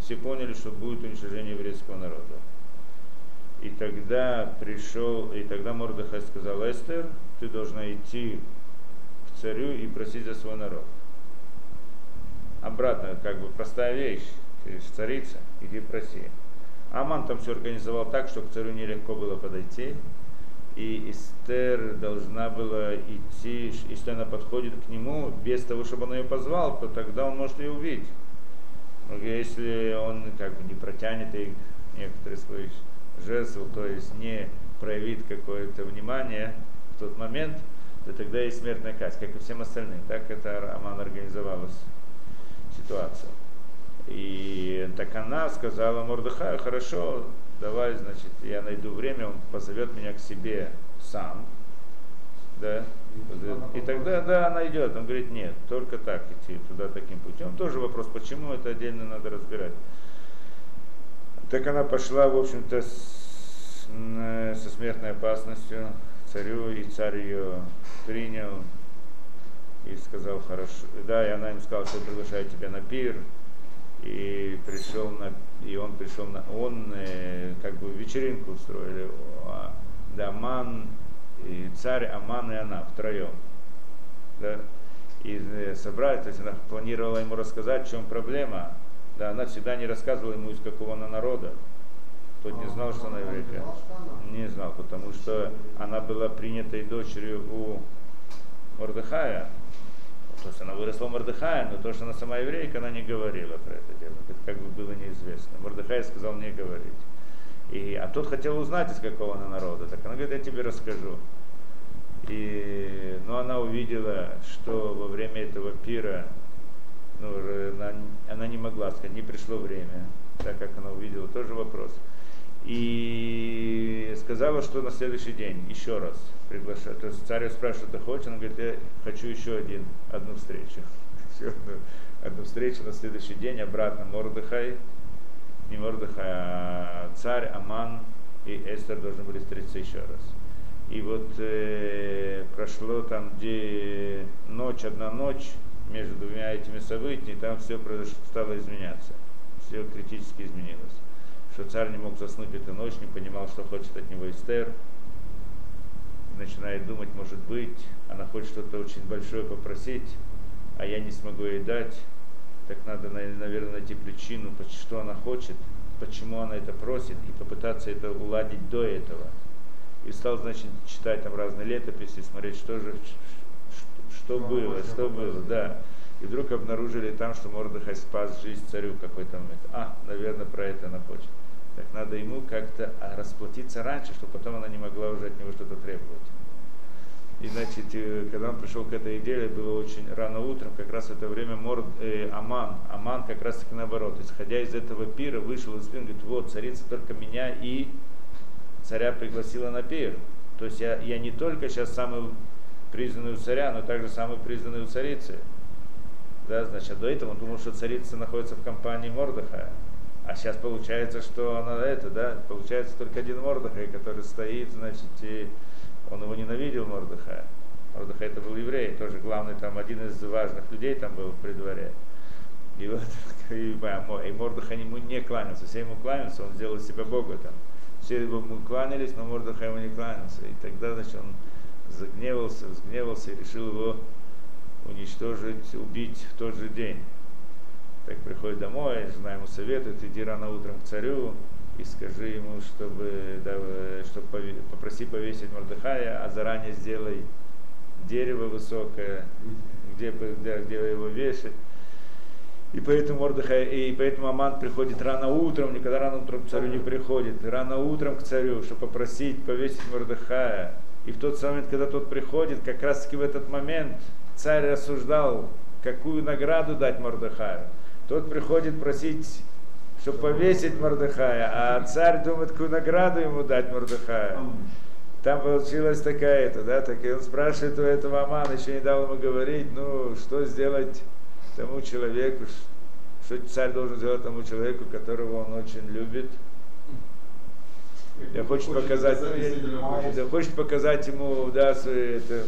[SPEAKER 2] Все поняли, что будет уничтожение еврейского народа. И тогда пришел, и тогда Мордыхай сказал, Эстер, ты должна идти к царю и просить за свой народ. Обратно, как бы простая вещь, ты же царица, иди проси. Аман там все организовал так, что к царю нелегко было подойти. И Эстер должна была идти, если она подходит к нему, без того, чтобы он ее позвал, то тогда он может ее увидеть. Но если он как бы не протянет ей некоторые свои жезл, то есть не проявит какое-то внимание в тот момент, то тогда есть смертная казнь, как и всем остальным. Так это Аман организовалась ситуация. И так она сказала Мордыхаю, хорошо, давай, значит, я найду время, он позовет меня к себе сам. Да? И тогда, да, она идет. Он говорит, нет, только так идти туда таким путем. Тоже вопрос, почему это отдельно надо разбирать. Так она пошла, в общем-то, с- н- со смертной опасностью царю, и царь ее принял и сказал, хорошо, да, и она им сказала, что я приглашаю тебя на пир, и пришел на, и он пришел на, он э, как бы вечеринку устроили, а, да, Аман, и царь Аман и она втроем, да, и э, собрали, то есть она планировала ему рассказать, в чем проблема, да, она всегда не рассказывала ему, из какого она народа, тот не знал, что она еврейка, не знал, потому что она была принятой дочерью у Мордыхая, то она выросла Мордыхая, но то, что она сама еврейка, она не говорила про это дело. Это как бы было неизвестно. Мордыхай сказал не говорить. И, а тот хотел узнать, из какого она народа. Так она говорит, я тебе расскажу. И, но она увидела, что во время этого пира ну, она, она не могла сказать, не пришло время, так как она увидела, тоже вопрос. И сказала, что на следующий день еще раз приглашает. То есть царь спрашивает, что ты хочешь? Она говорит, я хочу еще один, одну встречу. (laughs) Еще одну, одну встречу на следующий день, обратно Мордыхай, не Мордыхай, а царь, Аман и Эстер должны были встретиться еще раз. И вот э, прошло там, где ночь, одна ночь между двумя этими событиями, там все произошло, стало изменяться. Все критически изменилось. Что царь не мог заснуть эту ночь, не понимал, что хочет от него Эстер. Начинает думать, может быть, она хочет что-то очень большое попросить, а я не смогу ей дать. Так надо, наверное, найти причину, что она хочет, почему она это просит, и попытаться это уладить до этого. И стал, значит, читать там разные летописи, смотреть, что же, что, что было, что было, да. И вдруг обнаружили там, что Мордыхай спас жизнь царю какой-то момент. А, наверное, про это она хочет. Так надо ему как-то а, расплатиться раньше, чтобы потом она не могла уже от него что-то требовать. И значит, э, когда он пришел к этой идее, было очень рано утром, как раз в это время Мор, э, Аман, Аман как раз таки наоборот, исходя из этого пира, вышел из пира, говорит, вот, царица только меня и царя пригласила на пир. То есть я, я не только сейчас самый признанный у царя, но также самый признанный у царицы. Да, значит, до этого он думал, что царица находится в компании Мордыха. А сейчас получается, что она это, да, получается только один Мордыхай, который стоит, значит, и он его ненавидел, Мордыхая. Мордыхай это был еврей, тоже главный там, один из важных людей там был при дворе. И вот, (laughs) и, и Мордыхай ему не кланялся, все ему кланялся, он сделал себя Бога там. Все ему кланялись, но Мордыхай ему не кланялся. И тогда, значит, он загневался, взгневался и решил его уничтожить, убить в тот же день. Так приходит домой, жена ему советует, иди рано утром к царю, и скажи ему, чтобы, да, чтобы попроси повесить Мордыхая, а заранее сделай дерево высокое, где, где, где его вешать. И поэтому Мордыхай, и поэтому Аман приходит рано утром, никогда рано утром к царю не приходит, рано утром к царю, чтобы попросить повесить Мордыхая. И в тот момент, когда тот приходит, как раз таки в этот момент царь рассуждал, какую награду дать Мордыхаю. Тот приходит просить чтобы повесить Мордыхая, а царь думает, какую награду ему дать Мордыхая. Там получилась такая это, да, так и он спрашивает у этого Амана, еще не дал ему говорить, ну, что сделать тому человеку, что царь должен сделать тому человеку, которого он очень любит. Я хочет показать, я, я хочет показать ему, да, свои, это,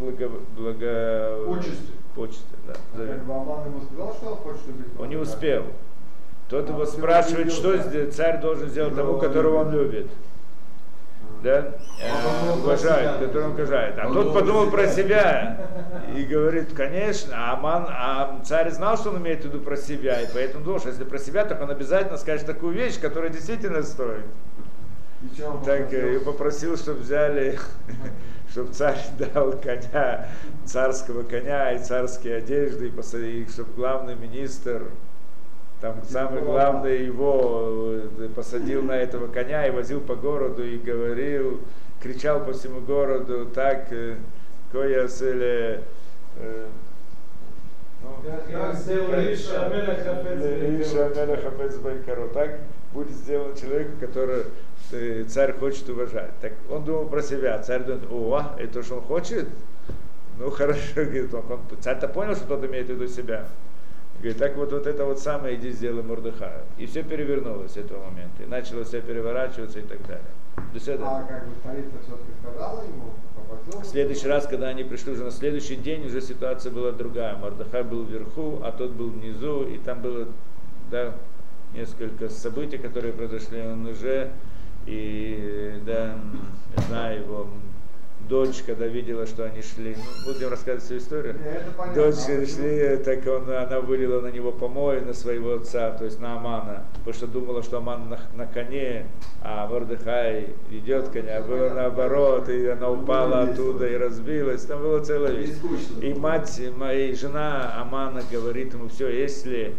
[SPEAKER 2] благо, благо,
[SPEAKER 3] почести.
[SPEAKER 2] Почести да.
[SPEAKER 3] Аман ему сказал, что он хочет убить?
[SPEAKER 2] Он не успел. Тот его спрашивает, что царь должен сделать тому, которого он любит. Да? Э, уважает, которого он уважает. А тот подумал про себя и говорит, конечно, а, Аман, а царь знал, что он имеет в виду про себя, и поэтому думал, что если про себя, то он обязательно скажет такую вещь, которая действительно стоит. Так э, и попросил, чтобы взяли, чтобы царь (laughs) дал коня, царского коня и царские одежды, и чтобы главный министр там самый главный его э, посадил на этого коня и возил по городу и говорил, кричал по всему городу, так, э, коя сели, э, так будет сделан человеку, который царь хочет уважать. Так он думал про себя. Царь думает, о, это что он хочет? Ну хорошо, (laughs) говорит он. Царь-то понял, что тот имеет в виду себя. Говорит, так вот, вот это вот самое иди сделай Мордыхаю. И все перевернулось с этого момента. И начало все переворачиваться и так далее. До свидания.
[SPEAKER 3] А как бы царица все-таки сказала ему?
[SPEAKER 2] В следующий раз, когда они пришли уже на следующий день, уже ситуация была другая. Мордыхай был вверху, а тот был внизу, и там было да, несколько событий, которые произошли. Он уже, и да, знаю его дочь, когда видела, что они шли, ну, будем рассказывать всю историю.
[SPEAKER 3] Нет,
[SPEAKER 2] дочь шли, так он, она вылила на него помой, на своего отца, то есть на Амана, потому что думала, что Аман на, на коне, а Мордыхай идет коня, а было наоборот, и она упала оттуда и разбилась, там было целое. И мать, моя жена Амана говорит ему, все, если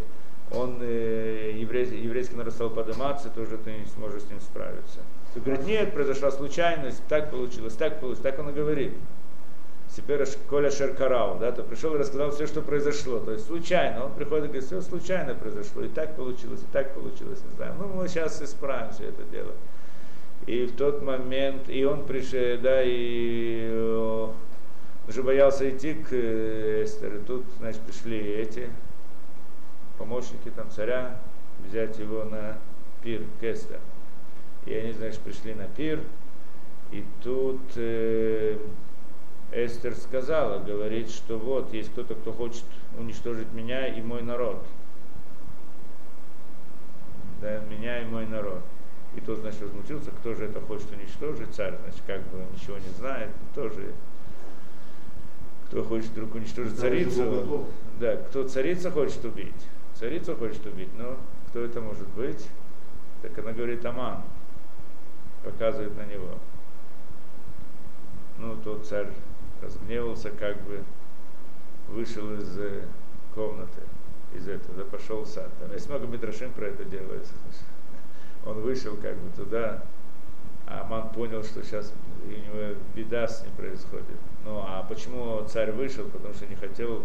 [SPEAKER 2] он э, еврей, еврейский народ стал подниматься, то уже ты не сможешь с ним справиться. Ты говорит, нет, произошла случайность, так получилось, так получилось, так он и говорит. Теперь Коля Шеркарау, да, то пришел и рассказал все, что произошло. То есть случайно. Он приходит и говорит, все случайно произошло, и так получилось, и так получилось, не знаю. Ну, мы сейчас исправим все это дело. И в тот момент, и он пришел, да, и он уже боялся идти к э, Эстеру. Тут, значит, пришли эти помощники там царя, взять его на пир к Эстеру. И они, значит, пришли на пир, и тут э, Эстер сказала, говорит, что вот, есть кто-то, кто хочет уничтожить меня и мой народ. Да, меня и мой народ. И тот, значит, возмутился, кто же это хочет уничтожить, царь, значит, как бы ничего не знает, тоже кто хочет вдруг уничтожить царицу, да, кто царица хочет убить, царицу хочет убить, но кто это может быть? Так она говорит, Аман показывает на него. Ну, тот царь разгневался, как бы вышел из э, комнаты, из этого, пошел в сад. Там есть много мидрашим про это делается. (laughs) он вышел как бы туда, а Аман понял, что сейчас у него беда с ним происходит. Ну а почему царь вышел? Потому что не хотел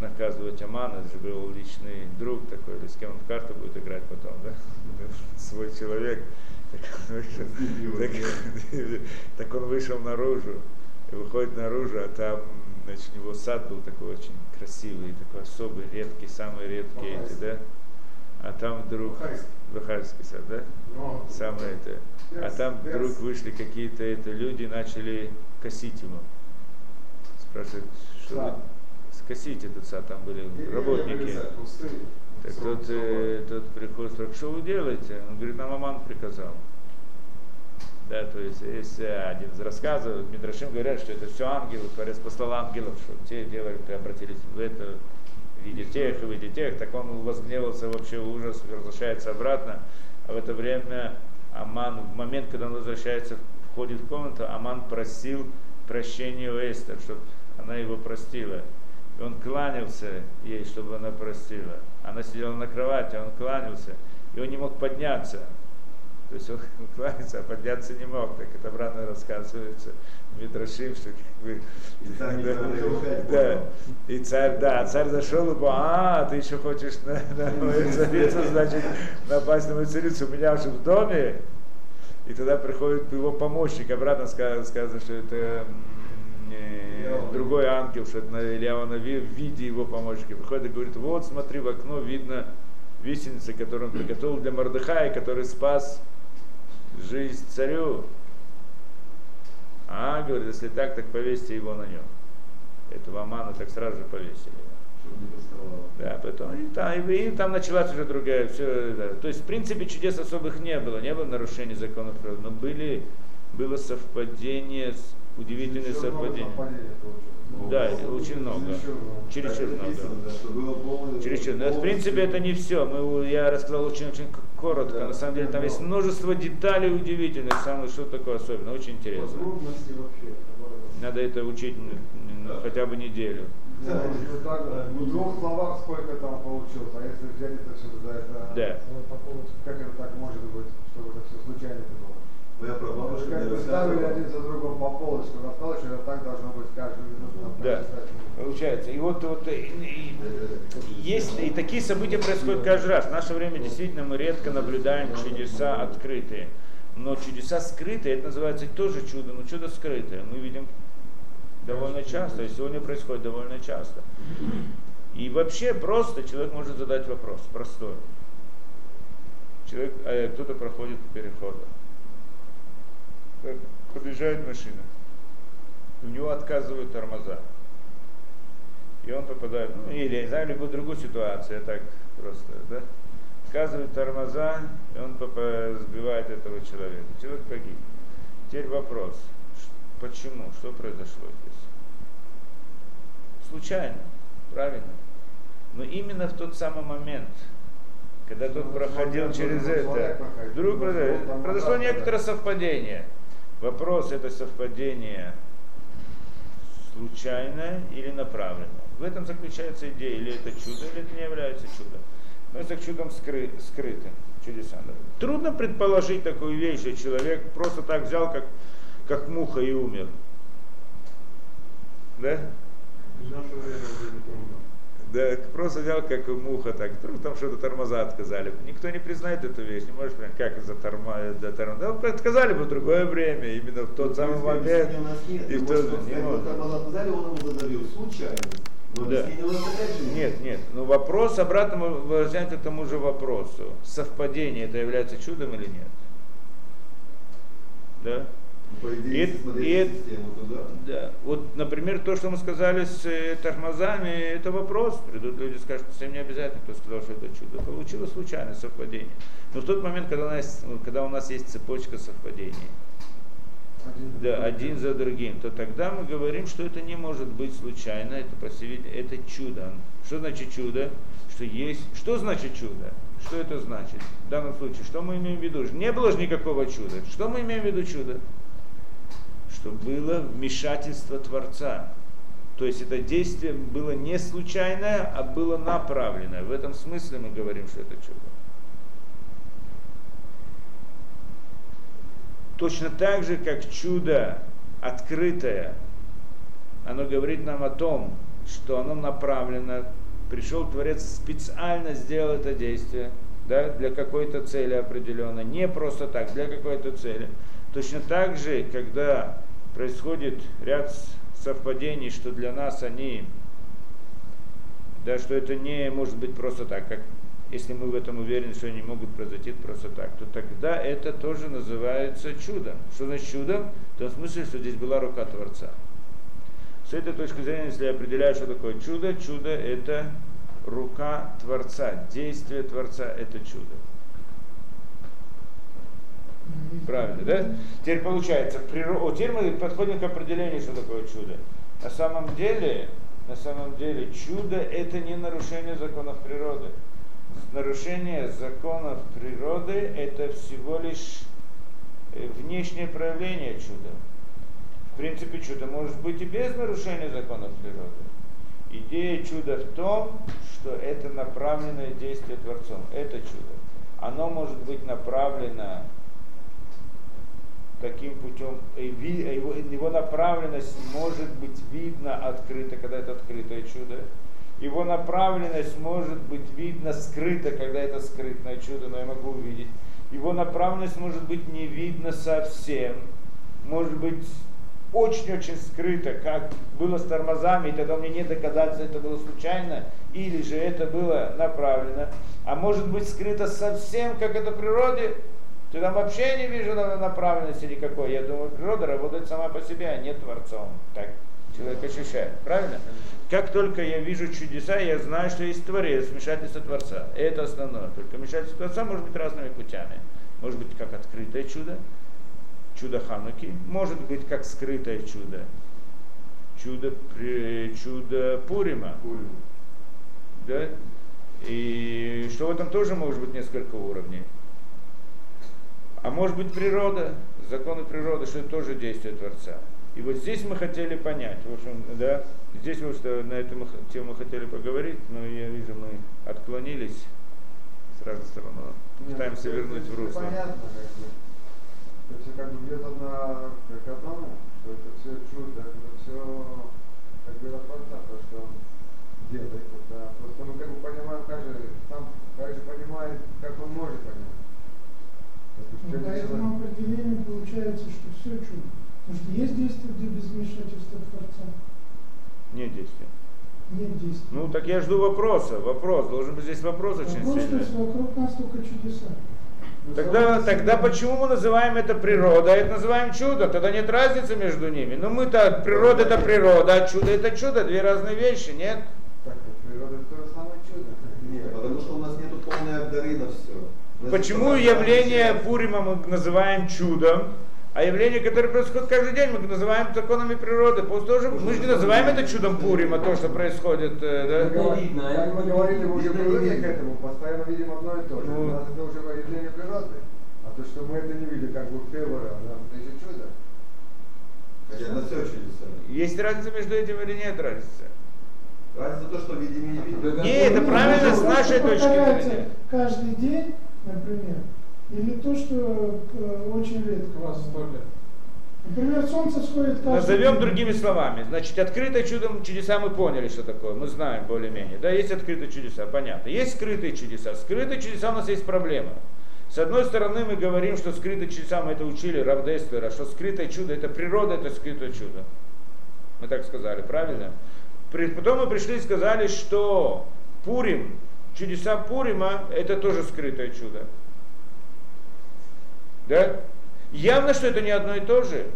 [SPEAKER 2] наказывать Амана, это же был личный друг такой, или с кем он в карту будет играть потом, да? (laughs) Свой человек. Так он, вышел, так, (laughs) так он вышел наружу, и выходит наружу, а там, значит, у него сад был такой очень красивый, такой особый, редкий, самый редкий эти, да? А там вдруг... Бахайский сад, да? Самое это. А там вдруг вышли какие-то это люди и начали косить ему. Спрашивают, что вы этот сад, там были работники. Так тот, э, тот приходит, спрашивает, что вы делаете? Он говорит, нам Аман приказал. Да, то есть есть один из рассказов, Мидрашим говорят, что это все ангелы, Творец послал ангелов, что те делали, обратились в это, виде тех и виде тех, так он возгневался вообще в ужас, возвращается обратно, а в это время Аман, в момент, когда он возвращается, входит в комнату, Аман просил прощения у Эстер, чтобы она его простила. И он кланялся ей, чтобы она простила. Она сидела на кровати, он кланялся, и он не мог подняться. То есть он (laughs) кланяется, а подняться не мог. Так это обратно рассказывается Митрашим, что как бы...
[SPEAKER 3] И царь
[SPEAKER 2] да, да, и царь, да, царь зашел и а, ты еще хочешь на, на мою царицу, значит, напасть на мою царицу, у меня уже в доме. И тогда приходит его помощник, обратно сказано, сказано что это другой ангел, что это в виде его помощника. Приходит и говорит, вот смотри, в окно видно висеница, которую он приготовил для Мордыхая, который спас жизнь царю. А, говорит, если так, так повесьте его на нем. Этого Амана так сразу же повесили. Да, потом и там, и, и там началась уже другая. Все, да. То есть, в принципе, чудес особых не было, не было нарушений законов природы, но были, было совпадение, удивительное совпадение. Да, очень много. Чересчур много. Чересчур. Но, в принципе, это не все. Мы, я рассказал очень-очень коротко. На самом деле, там есть множество деталей удивительных, самое что такое особенно. Очень интересно. Надо это учить хотя бы неделю.
[SPEAKER 6] Да, в двух словах сколько там получилось, а если взять это все, тогда это...
[SPEAKER 2] Да.
[SPEAKER 6] Как это так может быть, чтобы это все случайно было?
[SPEAKER 3] Моя прабабушка
[SPEAKER 6] Как бы ставили один за другом по полочкам, рассказали, что это так должно быть каждую минуту.
[SPEAKER 2] Да, получается. И вот, вот и, и, есть, и такие события происходят каждый раз. В наше время действительно мы редко наблюдаем чудеса открытые. Но чудеса скрытые, это называется тоже чудо, но чудо скрытое. Мы видим довольно часто, и сегодня происходит довольно часто. И вообще просто человек может задать вопрос, простой. Человек, э, кто-то проходит по переходу подъезжает машина, у него отказывают тормоза. И он попадает, ну или, знаю, любую другую ситуацию, так просто, да? Отказывают тормоза, и он сбивает этого человека. Человек погиб. Теперь вопрос, почему, что произошло здесь? Случайно, правильно. Но именно в тот самый момент, когда тот проходил через это, вдруг произошло некоторое совпадение. Вопрос это совпадение случайное или направленное. В этом заключается идея, или это чудо, или это не является чудом. Но это чудом скры, скрытым, чудесам. Трудно предположить такую вещь, что человек просто так взял, как, как муха и умер. Да? Да, просто взял как муха, так, вдруг там что-то тормоза отказали. Никто не признает эту вещь, не можешь понять, как за торма, да, тормоза. Да, отказали бы в другое время, именно в тот самый момент. И в тот, не
[SPEAKER 3] Тормоза отказали, он его задавил случайно. Но
[SPEAKER 2] да. Нет, нет. Но вопрос обратно мы возвращаемся к тому же вопросу. Совпадение это является чудом или нет? Да?
[SPEAKER 3] По идее,
[SPEAKER 2] И- и-
[SPEAKER 3] систему, то да.
[SPEAKER 2] Вот, например, то, что мы сказали с э, тормозами, это вопрос. Придут люди и скажут, что совсем не обязательно, кто сказал, что это чудо. Получилось случайное совпадение. Но в тот момент, когда у нас, когда у нас есть цепочка совпадений,
[SPEAKER 6] Один
[SPEAKER 2] да, один за другим, то тогда мы говорим, что это не может быть случайно, это, по всей это чудо. Что значит чудо? Что есть. Что значит чудо? Что это значит? В данном случае, что мы имеем в виду? Не было же никакого чуда. Что мы имеем в виду чудо? Что было вмешательство Творца. То есть это действие было не случайное, а было направленное. В этом смысле мы говорим, что это чудо. Точно так же, как чудо открытое, оно говорит нам о том, что оно направлено, пришел Творец специально сделал это действие, да, для какой-то цели определенной, не просто так, для какой-то цели. Точно так же, когда происходит ряд совпадений, что для нас они, да, что это не может быть просто так, как если мы в этом уверены, что они могут произойти просто так, то тогда это тоже называется чудом. Что значит чудом? В том смысле, что здесь была рука Творца. С этой точки зрения, если я определяю, что такое чудо, чудо это рука Творца, действие Творца это чудо. Правильно, да? Теперь получается, природ... теперь мы подходим к определению, что такое чудо. На самом деле, на самом деле, чудо это не нарушение законов природы. Нарушение законов природы это всего лишь э, внешнее проявление чуда. В принципе, чудо может быть и без нарушения законов природы. Идея чуда в том, что это направленное действие Творцом. Это чудо. Оно может быть направлено таким путем, его, его направленность может быть видна открыто, когда это открытое чудо. Его направленность может быть видна скрыто, когда это скрытное чудо, но я могу увидеть. Его направленность может быть не видна совсем, может быть очень-очень скрыто, как было с тормозами, и тогда мне не доказательства, это было случайно, или же это было направлено. А может быть скрыто совсем, как это в природе, ты там вообще не вижу направленности никакой. Я думаю, природа работает сама по себе, а не творцом. Так человек ощущает. Правильно? Как только я вижу чудеса, я знаю, что есть Творец, вмешательство Творца. Это основное. Только вмешательство Творца может быть разными путями. Может быть как открытое чудо, чудо Хануки, может быть как скрытое чудо, чудо, чудо Пурима.
[SPEAKER 3] Пурим.
[SPEAKER 2] Да? И что в этом тоже может быть несколько уровней. А может быть природа, законы природы, что это тоже действие Творца. И вот здесь мы хотели понять, в общем, да, здесь вот что на эту тему мы хотели поговорить, но я вижу, мы отклонились с разных сторон, пытаемся
[SPEAKER 6] Нет,
[SPEAKER 2] вернуть в русло.
[SPEAKER 6] Понятно, как бы. Это все как бы где-то на к одному, что это все чудо, это все как бы Творца, то, что он делает. Это, просто мы как бы понимаем, каждый сам каждый понимает, как он может понять.
[SPEAKER 1] Ну, по этому определению получается, что все чудо. Потому что есть действие, где без вмешательства Творца,
[SPEAKER 2] Нет действия.
[SPEAKER 1] нет действия.
[SPEAKER 2] Ну так я жду вопроса, вопрос, должен быть здесь вопрос очень
[SPEAKER 1] Вопрос, что
[SPEAKER 2] сильный.
[SPEAKER 1] есть вокруг нас только чудеса.
[SPEAKER 2] Тогда, тогда почему мы называем это природа, а это называем чудо? Тогда нет разницы между ними. Ну мы-то, природа это природа, а чудо это чудо, две разные вещи, нет?
[SPEAKER 6] Так, вот природа это то же самое чудо.
[SPEAKER 3] Нет, потому что у нас нету полной отдары на все.
[SPEAKER 2] Почему явление Пурима мы называем чудом, а явление, которое происходит каждый день, мы называем законами природы. Тоже, мы же не называем это чудом Пурима, то, что происходит. э, Да?
[SPEAKER 5] видно,
[SPEAKER 6] Как мы
[SPEAKER 5] это
[SPEAKER 6] говорили, мы уже привыкли к этому, постоянно видим одно и то же.
[SPEAKER 2] Ну.
[SPEAKER 6] У нас это уже явление природы. А то, что мы это не видим, как бы Тевора, это еще чудо.
[SPEAKER 3] Хотя на все чудеса.
[SPEAKER 2] Есть разница между этим или нет разницы?
[SPEAKER 3] Разница то, что видим и не видим.
[SPEAKER 2] Не, это правильно с нашей точки зрения.
[SPEAKER 1] Каждый день, например, или то, что э, очень редко.
[SPEAKER 4] Раз сто лет.
[SPEAKER 1] Например, солнце сходит каждый
[SPEAKER 2] Назовем
[SPEAKER 1] день.
[SPEAKER 2] другими словами. Значит, открытое чудом чудеса мы поняли, что такое. Мы знаем более-менее. Да, есть открытые чудеса, понятно. Есть скрытые чудеса. Скрытые чудеса у нас есть проблема. С одной стороны, мы говорим, что скрытые чудеса, мы это учили Равдестера, что скрытое чудо это природа, это скрытое чудо. Мы так сказали, правильно? Потом мы пришли и сказали, что Пурим, чудеса Пурима, это тоже скрытое чудо. Да? Явно, что это не одно и то же.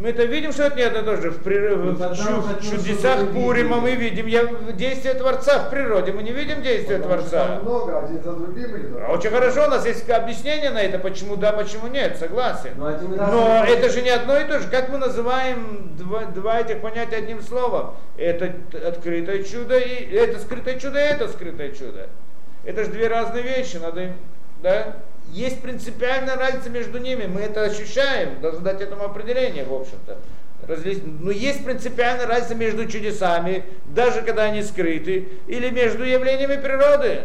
[SPEAKER 2] Мы это видим, что это не одно и то же. В, при-
[SPEAKER 5] Ну,
[SPEAKER 2] в
[SPEAKER 5] тогда
[SPEAKER 2] чу-
[SPEAKER 5] он хотел,
[SPEAKER 2] чудесах Пурима мы видим я- действие Творца в природе. Мы не видим действие
[SPEAKER 6] Потому
[SPEAKER 2] Творца.
[SPEAKER 6] много, один за другим идет.
[SPEAKER 2] А Очень хорошо, у нас есть объяснение на это, почему да, почему нет, согласен.
[SPEAKER 5] Один раз
[SPEAKER 2] Но
[SPEAKER 5] мы-
[SPEAKER 2] это же не одно и то же. Как мы называем два, два этих понятия одним словом? Это открытое чудо, и это скрытое чудо, и это скрытое чудо. Это же две разные вещи, надо им, да? Есть принципиальная разница между ними, мы это ощущаем, должны дать этому определение, в общем-то. Различ- Но есть принципиальная разница между чудесами, даже когда они скрыты, или между явлениями природы.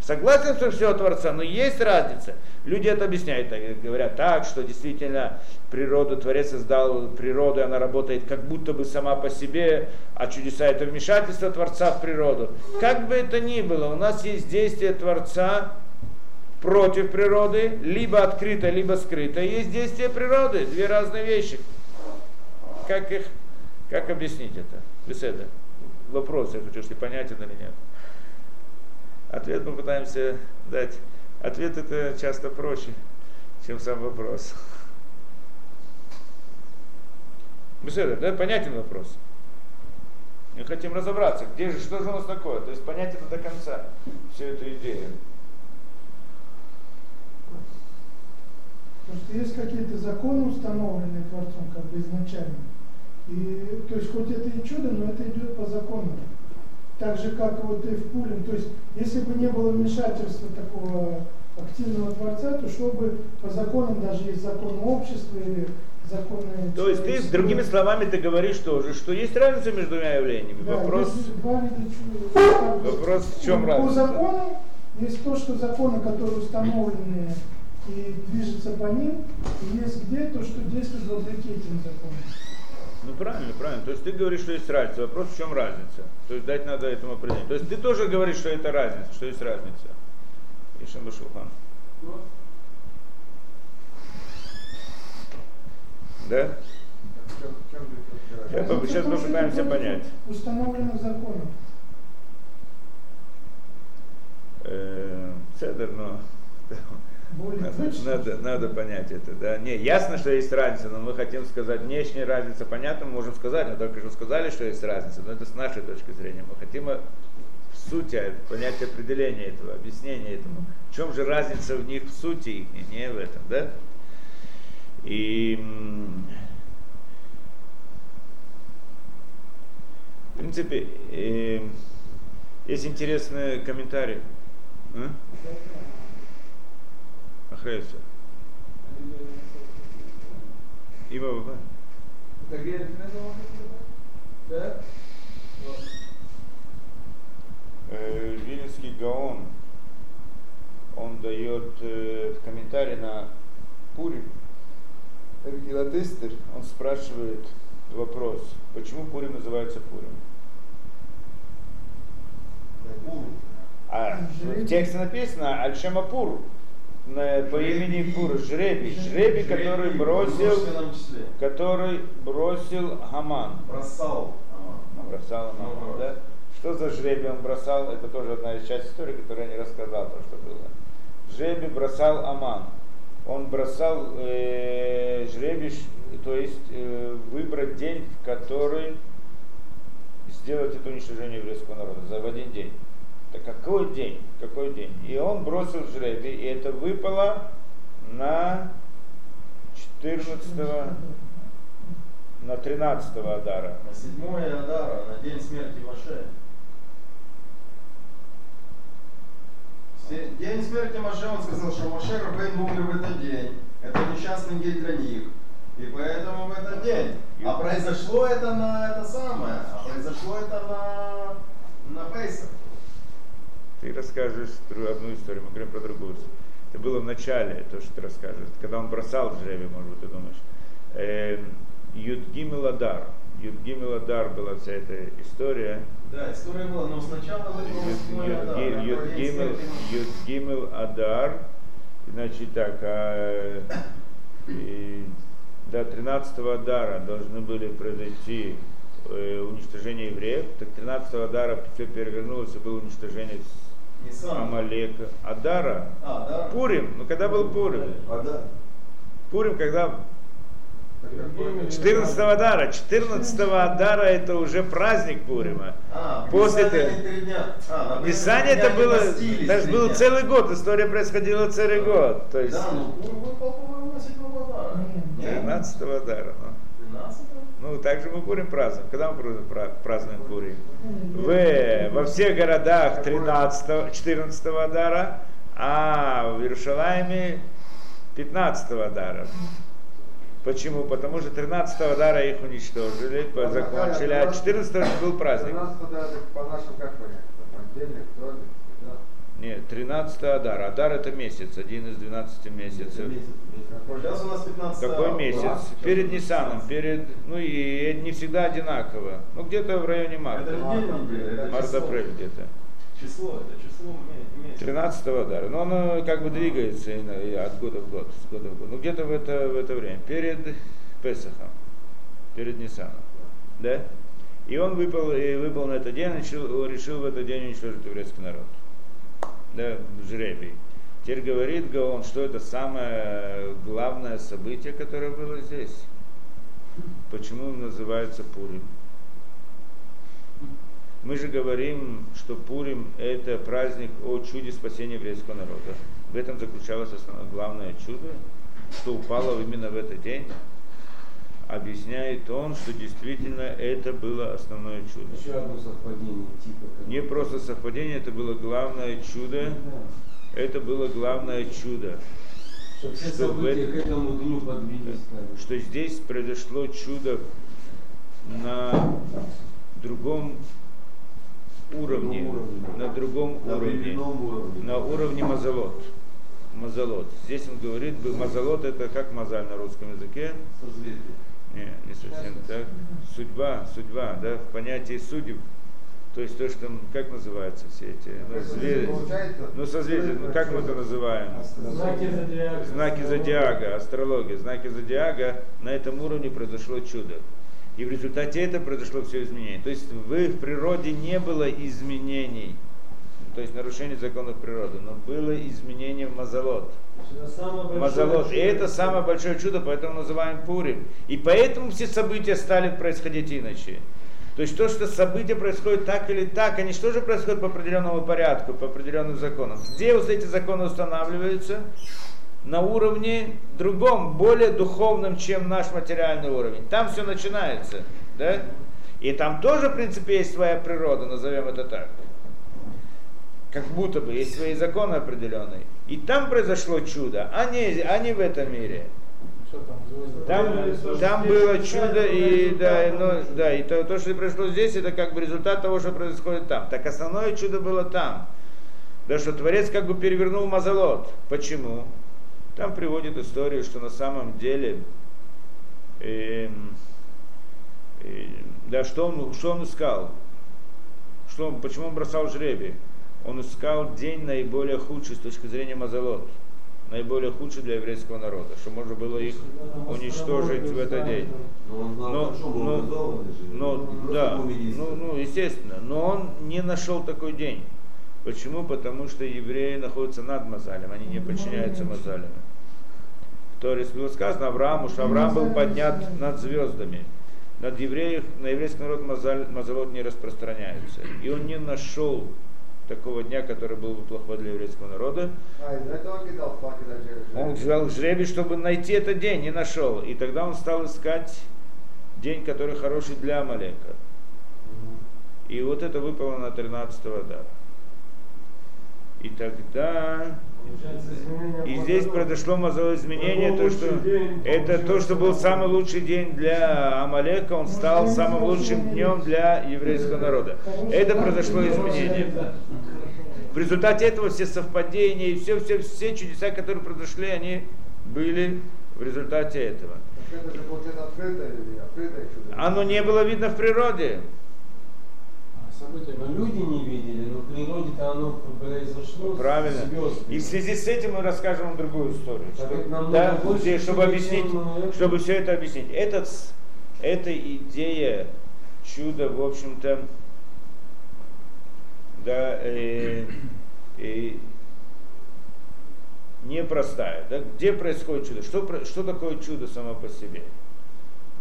[SPEAKER 2] Согласен, что все Творца, но есть разница. Люди это объясняют, так, говорят так, что действительно природу, Творец создал природу, и она работает как будто бы сама по себе, а чудеса это вмешательство Творца в природу. Как бы это ни было, у нас есть действие Творца против природы, либо открыто, либо скрыто. Есть действие природы, две разные вещи. Как их, как объяснить это? Беседа. Вопрос, я хочу, если понятен или нет. Ответ мы пытаемся дать. Ответ это часто проще, чем сам вопрос. Беседа, да, понятен вопрос. Мы хотим разобраться, где же, что же у нас такое. То есть понять это до конца, всю эту идею.
[SPEAKER 1] Потому что есть какие-то законы, установленные Творцом, как бы изначально. И, то есть хоть это и чудо, но это идет по закону. Так же, как вот и в Пулин. То есть, если бы не было вмешательства такого активного Творца, то шло бы по законам, даже есть законы общества или законы...
[SPEAKER 2] То есть ты, другими словами, ты говоришь тоже, что есть разница между двумя явлениями.
[SPEAKER 1] Да,
[SPEAKER 2] Вопрос,
[SPEAKER 1] вида
[SPEAKER 2] вопрос в чем
[SPEAKER 1] по
[SPEAKER 2] разница?
[SPEAKER 1] закону есть то, что законы, которые установлены и движется по ним, и есть где то, что действует вопреки этим законам.
[SPEAKER 2] Ну правильно, правильно. То есть ты говоришь, что есть разница. Вопрос в чем разница? То есть дать надо этому определение. То есть ты тоже говоришь, что это разница, что есть разница. Ишин Башулхан. Да? Я по- сейчас попытаемся понять.
[SPEAKER 1] Установленных законов.
[SPEAKER 2] Э, Цедр, но
[SPEAKER 1] Более
[SPEAKER 2] надо,
[SPEAKER 1] точно.
[SPEAKER 2] надо, надо понять это. Да? Не, ясно, что есть разница, но мы хотим сказать, внешняя разница, понятно, мы можем сказать, но только что сказали, что есть разница, но это с нашей точки зрения. Мы хотим э, в сути понять определение этого, объяснение этому. В чем же разница в них в сути их, не в этом, да? И в принципе, э, есть интересный комментарий. А?
[SPEAKER 5] Хесед. И
[SPEAKER 2] ВВВ. Вильнинский Гаон, он дает э, комментарий на Пури. Гилатестер, он спрашивает вопрос, почему Пури называется Пури? А в тексте написано Альшемапур, по имени Пур, жребий, жребий, который бросил, который бросил Хаман.
[SPEAKER 3] Бросал.
[SPEAKER 2] Ну, бросал он,
[SPEAKER 3] Ну,
[SPEAKER 2] да? Что за жребий он бросал? Это тоже одна из часть истории, которую я не рассказал, то, что было. Жребий бросал Аман. Он бросал э, жребий, то есть э, выбрать день, в который сделать это уничтожение еврейского народа за в один день. Так какой день? Какой день? И он бросил жребий, и это выпало на 14 на 13 Адара.
[SPEAKER 7] На седьмое Адара, на день смерти Маше. День смерти Маше, он сказал, что Маше Рабейн умер в этот день. Это несчастный день для них. И поэтому в этот день. А произошло это на это самое. А произошло это на, на Пейсах.
[SPEAKER 2] Ты расскажешь одну историю, мы говорим про другую. Это было в начале, то, что ты расскажешь. Когда он бросал жребий, может быть, ты думаешь. Эм, Юдгимил Адар. Юдгимил Адар была вся эта история.
[SPEAKER 7] Да, история была, но сначала Адар.
[SPEAKER 2] Юд- Юд- Юдгимил. Юдгимил Адар. Значит так, а, и, до 13 Адара должны были произойти э, уничтожение евреев. Так 13 Адара все перевернулось и было уничтожение
[SPEAKER 7] Нисан.
[SPEAKER 2] Амалека. Адара.
[SPEAKER 7] А, да.
[SPEAKER 2] Пурим. Ну когда был Пурим?
[SPEAKER 3] А да.
[SPEAKER 2] Пурим, когда
[SPEAKER 6] Так какой-
[SPEAKER 2] 14 Адара. 14 Адара это уже праздник Пурима.
[SPEAKER 7] А,
[SPEAKER 2] После
[SPEAKER 7] дня. А,
[SPEAKER 2] Писание это было, даже был целый год, история происходила целый год. То есть
[SPEAKER 7] Да, ну Пур выпал, по-моему, на седьмого Адара.
[SPEAKER 1] Нет.
[SPEAKER 7] Нет?
[SPEAKER 2] 13 Адара. Ну.
[SPEAKER 7] 13
[SPEAKER 2] Ну, также мы Пурим празднуем. Когда мы пра- пра- празднуем Пурим? В, во всех городах 13, 14 Адара, а в Иерушалайме 15 Адара. Почему? Потому что 13 Адара их уничтожили, по- закончили, а 14 был праздник.
[SPEAKER 6] 13 да, это по нашему как Понедельник, вторник, да.
[SPEAKER 2] Нет, 13 Адар. Адар это месяц, один из 12 месяцев.
[SPEAKER 3] Месяц, месяц.
[SPEAKER 7] Сейчас у нас 15
[SPEAKER 2] Какой месяц?
[SPEAKER 7] Сейчас
[SPEAKER 2] Перед Ниссаном,
[SPEAKER 7] 15.
[SPEAKER 2] перед, ну и не всегда одинаково. Ну где-то в районе марта. Март-апрель где-то.
[SPEAKER 7] Число, это число ме- месяца.
[SPEAKER 2] 13 Адара. Но оно как бы двигается и на- и от года в год, с года в год. Ну где-то в это, в это время. Перед Песахом. Перед Ниссаном. Да? И он выпал, и выпал на этот день, решил, решил в этот день уничтожить еврейский народ. Да, жребий. Теперь говорит Гаон, что это самое главное событие, которое было здесь. Почему он называется Пурим? Мы же говорим, что Пурим это праздник о чуде спасения еврейского народа. В этом заключалось основное главное чудо, что упало именно в этот день. Объясняет он, что действительно это было основное чудо.
[SPEAKER 5] Еще одно совпадение, типа. как-
[SPEAKER 2] Не просто совпадение, это было главное чудо.
[SPEAKER 5] Да.
[SPEAKER 2] Это было главное чудо,
[SPEAKER 5] все
[SPEAKER 2] Что в этом-
[SPEAKER 5] к этому дню
[SPEAKER 2] что здесь произошло чудо на другом уровне, на другом
[SPEAKER 3] На
[SPEAKER 2] уровне.
[SPEAKER 3] уровне.
[SPEAKER 2] на уровне мазолот. Мазолот. Здесь он говорит, мазолот это как мазаль на русском языке?
[SPEAKER 3] Созвездие.
[SPEAKER 2] Не, не совсем так. Судьба, судьба, да, в понятии судеб. То есть то, что, как называются все эти, ну, зве-
[SPEAKER 6] Получается,
[SPEAKER 2] ну созвездие, ну как мы это называем?
[SPEAKER 5] Знаки зодиака.
[SPEAKER 2] Знаки зодиака, астрология, знаки зодиака, на этом уровне произошло чудо. И в результате этого произошло все изменение. То есть в, в природе не было изменений, то есть нарушение законов природы, но было изменение в
[SPEAKER 5] большое
[SPEAKER 2] Мазолот. И это самое большое чудо, поэтому называем Пурим. И поэтому все события стали происходить иначе. То есть то, что события происходят так или так, они что же происходят по определенному порядку, по определенным законам. Где вот эти законы устанавливаются? На уровне другом, более духовном, чем наш материальный уровень. Там все начинается. Да? И там тоже, в принципе, есть своя природа, назовем это так. Как будто бы есть свои законы определенные. И там произошло чудо, а не, а не в этом мире.
[SPEAKER 4] Там?
[SPEAKER 2] Там, было чудо, и, да, и, ну, да, и то, то, что произошло здесь, это как бы результат того, что происходит там. Так основное чудо было там. Да, что Творец как бы перевернул мазолот. Почему? Там приводит историю, что на самом деле, эм, э, да, что он, что он искал? Что он, почему он бросал жребий? Он искал день наиболее худший с точки зрения мазолот. Наиболее худший для еврейского народа, что можно было их уничтожить в этот день.
[SPEAKER 3] Но
[SPEAKER 2] Но, но, да, ну, ну, естественно, но он не нашел такой день. Почему? Потому что евреи находятся над Мазалем, они не подчиняются Мазалям. В Торе было сказано Аврааму, что Авраам был поднят над звездами. Над евреев, на еврейский народ Мазаль, Мазалот не распространяется. И он не нашел такого дня, который был бы плохой для еврейского народа.
[SPEAKER 6] А, он
[SPEAKER 2] взял жребий, чтобы найти этот день, не нашел. И тогда он стал искать день, который хороший для Амалека. И вот это выпало на 13 дара. И тогда... И здесь произошло мазовое изменение, то, что это то, что был самый лучший день для Амалека, он стал самым лучшим днем для еврейского народа. Это произошло изменение. В результате этого все совпадения и все, все, все чудеса, которые произошли, они были в результате этого. Оно не было видно в природе.
[SPEAKER 4] А,
[SPEAKER 5] Но люди не видели, в природе-то оно произошло.
[SPEAKER 2] Правильно. И в связи с этим мы расскажем вам другую историю.
[SPEAKER 5] Так
[SPEAKER 2] Что- да,
[SPEAKER 5] больше
[SPEAKER 2] здесь, чтобы объяснить,
[SPEAKER 5] чем,
[SPEAKER 2] чтобы все это объяснить. Этот, эта идея чуда, в общем-то, да, э, э, непростая. Да? Где происходит чудо? Что, что такое чудо само по себе?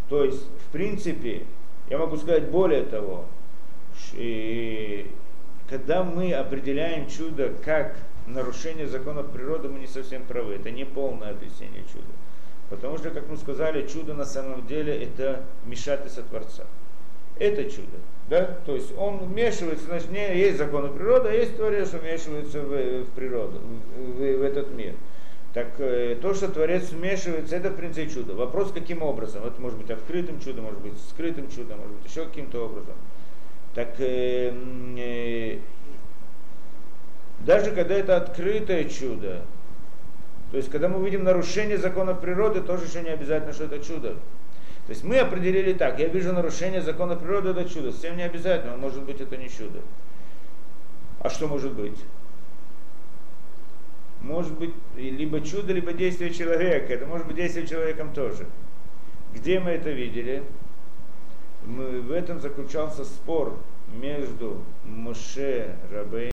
[SPEAKER 2] То есть, в принципе, я могу сказать более того, э, когда мы определяем чудо как нарушение законов природы, мы не совсем правы. Это не полное объяснение чуда. Потому что, как мы сказали, чудо на самом деле это вмешательство Творца. Это чудо. Да? То есть он вмешивается, значит, не, есть законы природы, а есть Творец, вмешивается в, в природу, в, в- этот мир. Так э, то, что Творец вмешивается, это в принципе чудо. Вопрос, каким образом? Это может быть открытым чудом, может быть скрытым чудом, может быть еще каким-то образом. Так э, э, Даже когда это открытое чудо, то есть когда мы видим нарушение законов природы, тоже еще не обязательно, что это чудо. То есть мы определили так, я вижу нарушение закона природы, это чудо. Совсем не обязательно, может быть это не чудо. А что может быть? Может быть либо чудо, либо действие человека. Это может быть действие человеком тоже. Где мы это видели? В этом заключался спор между Моше Рабей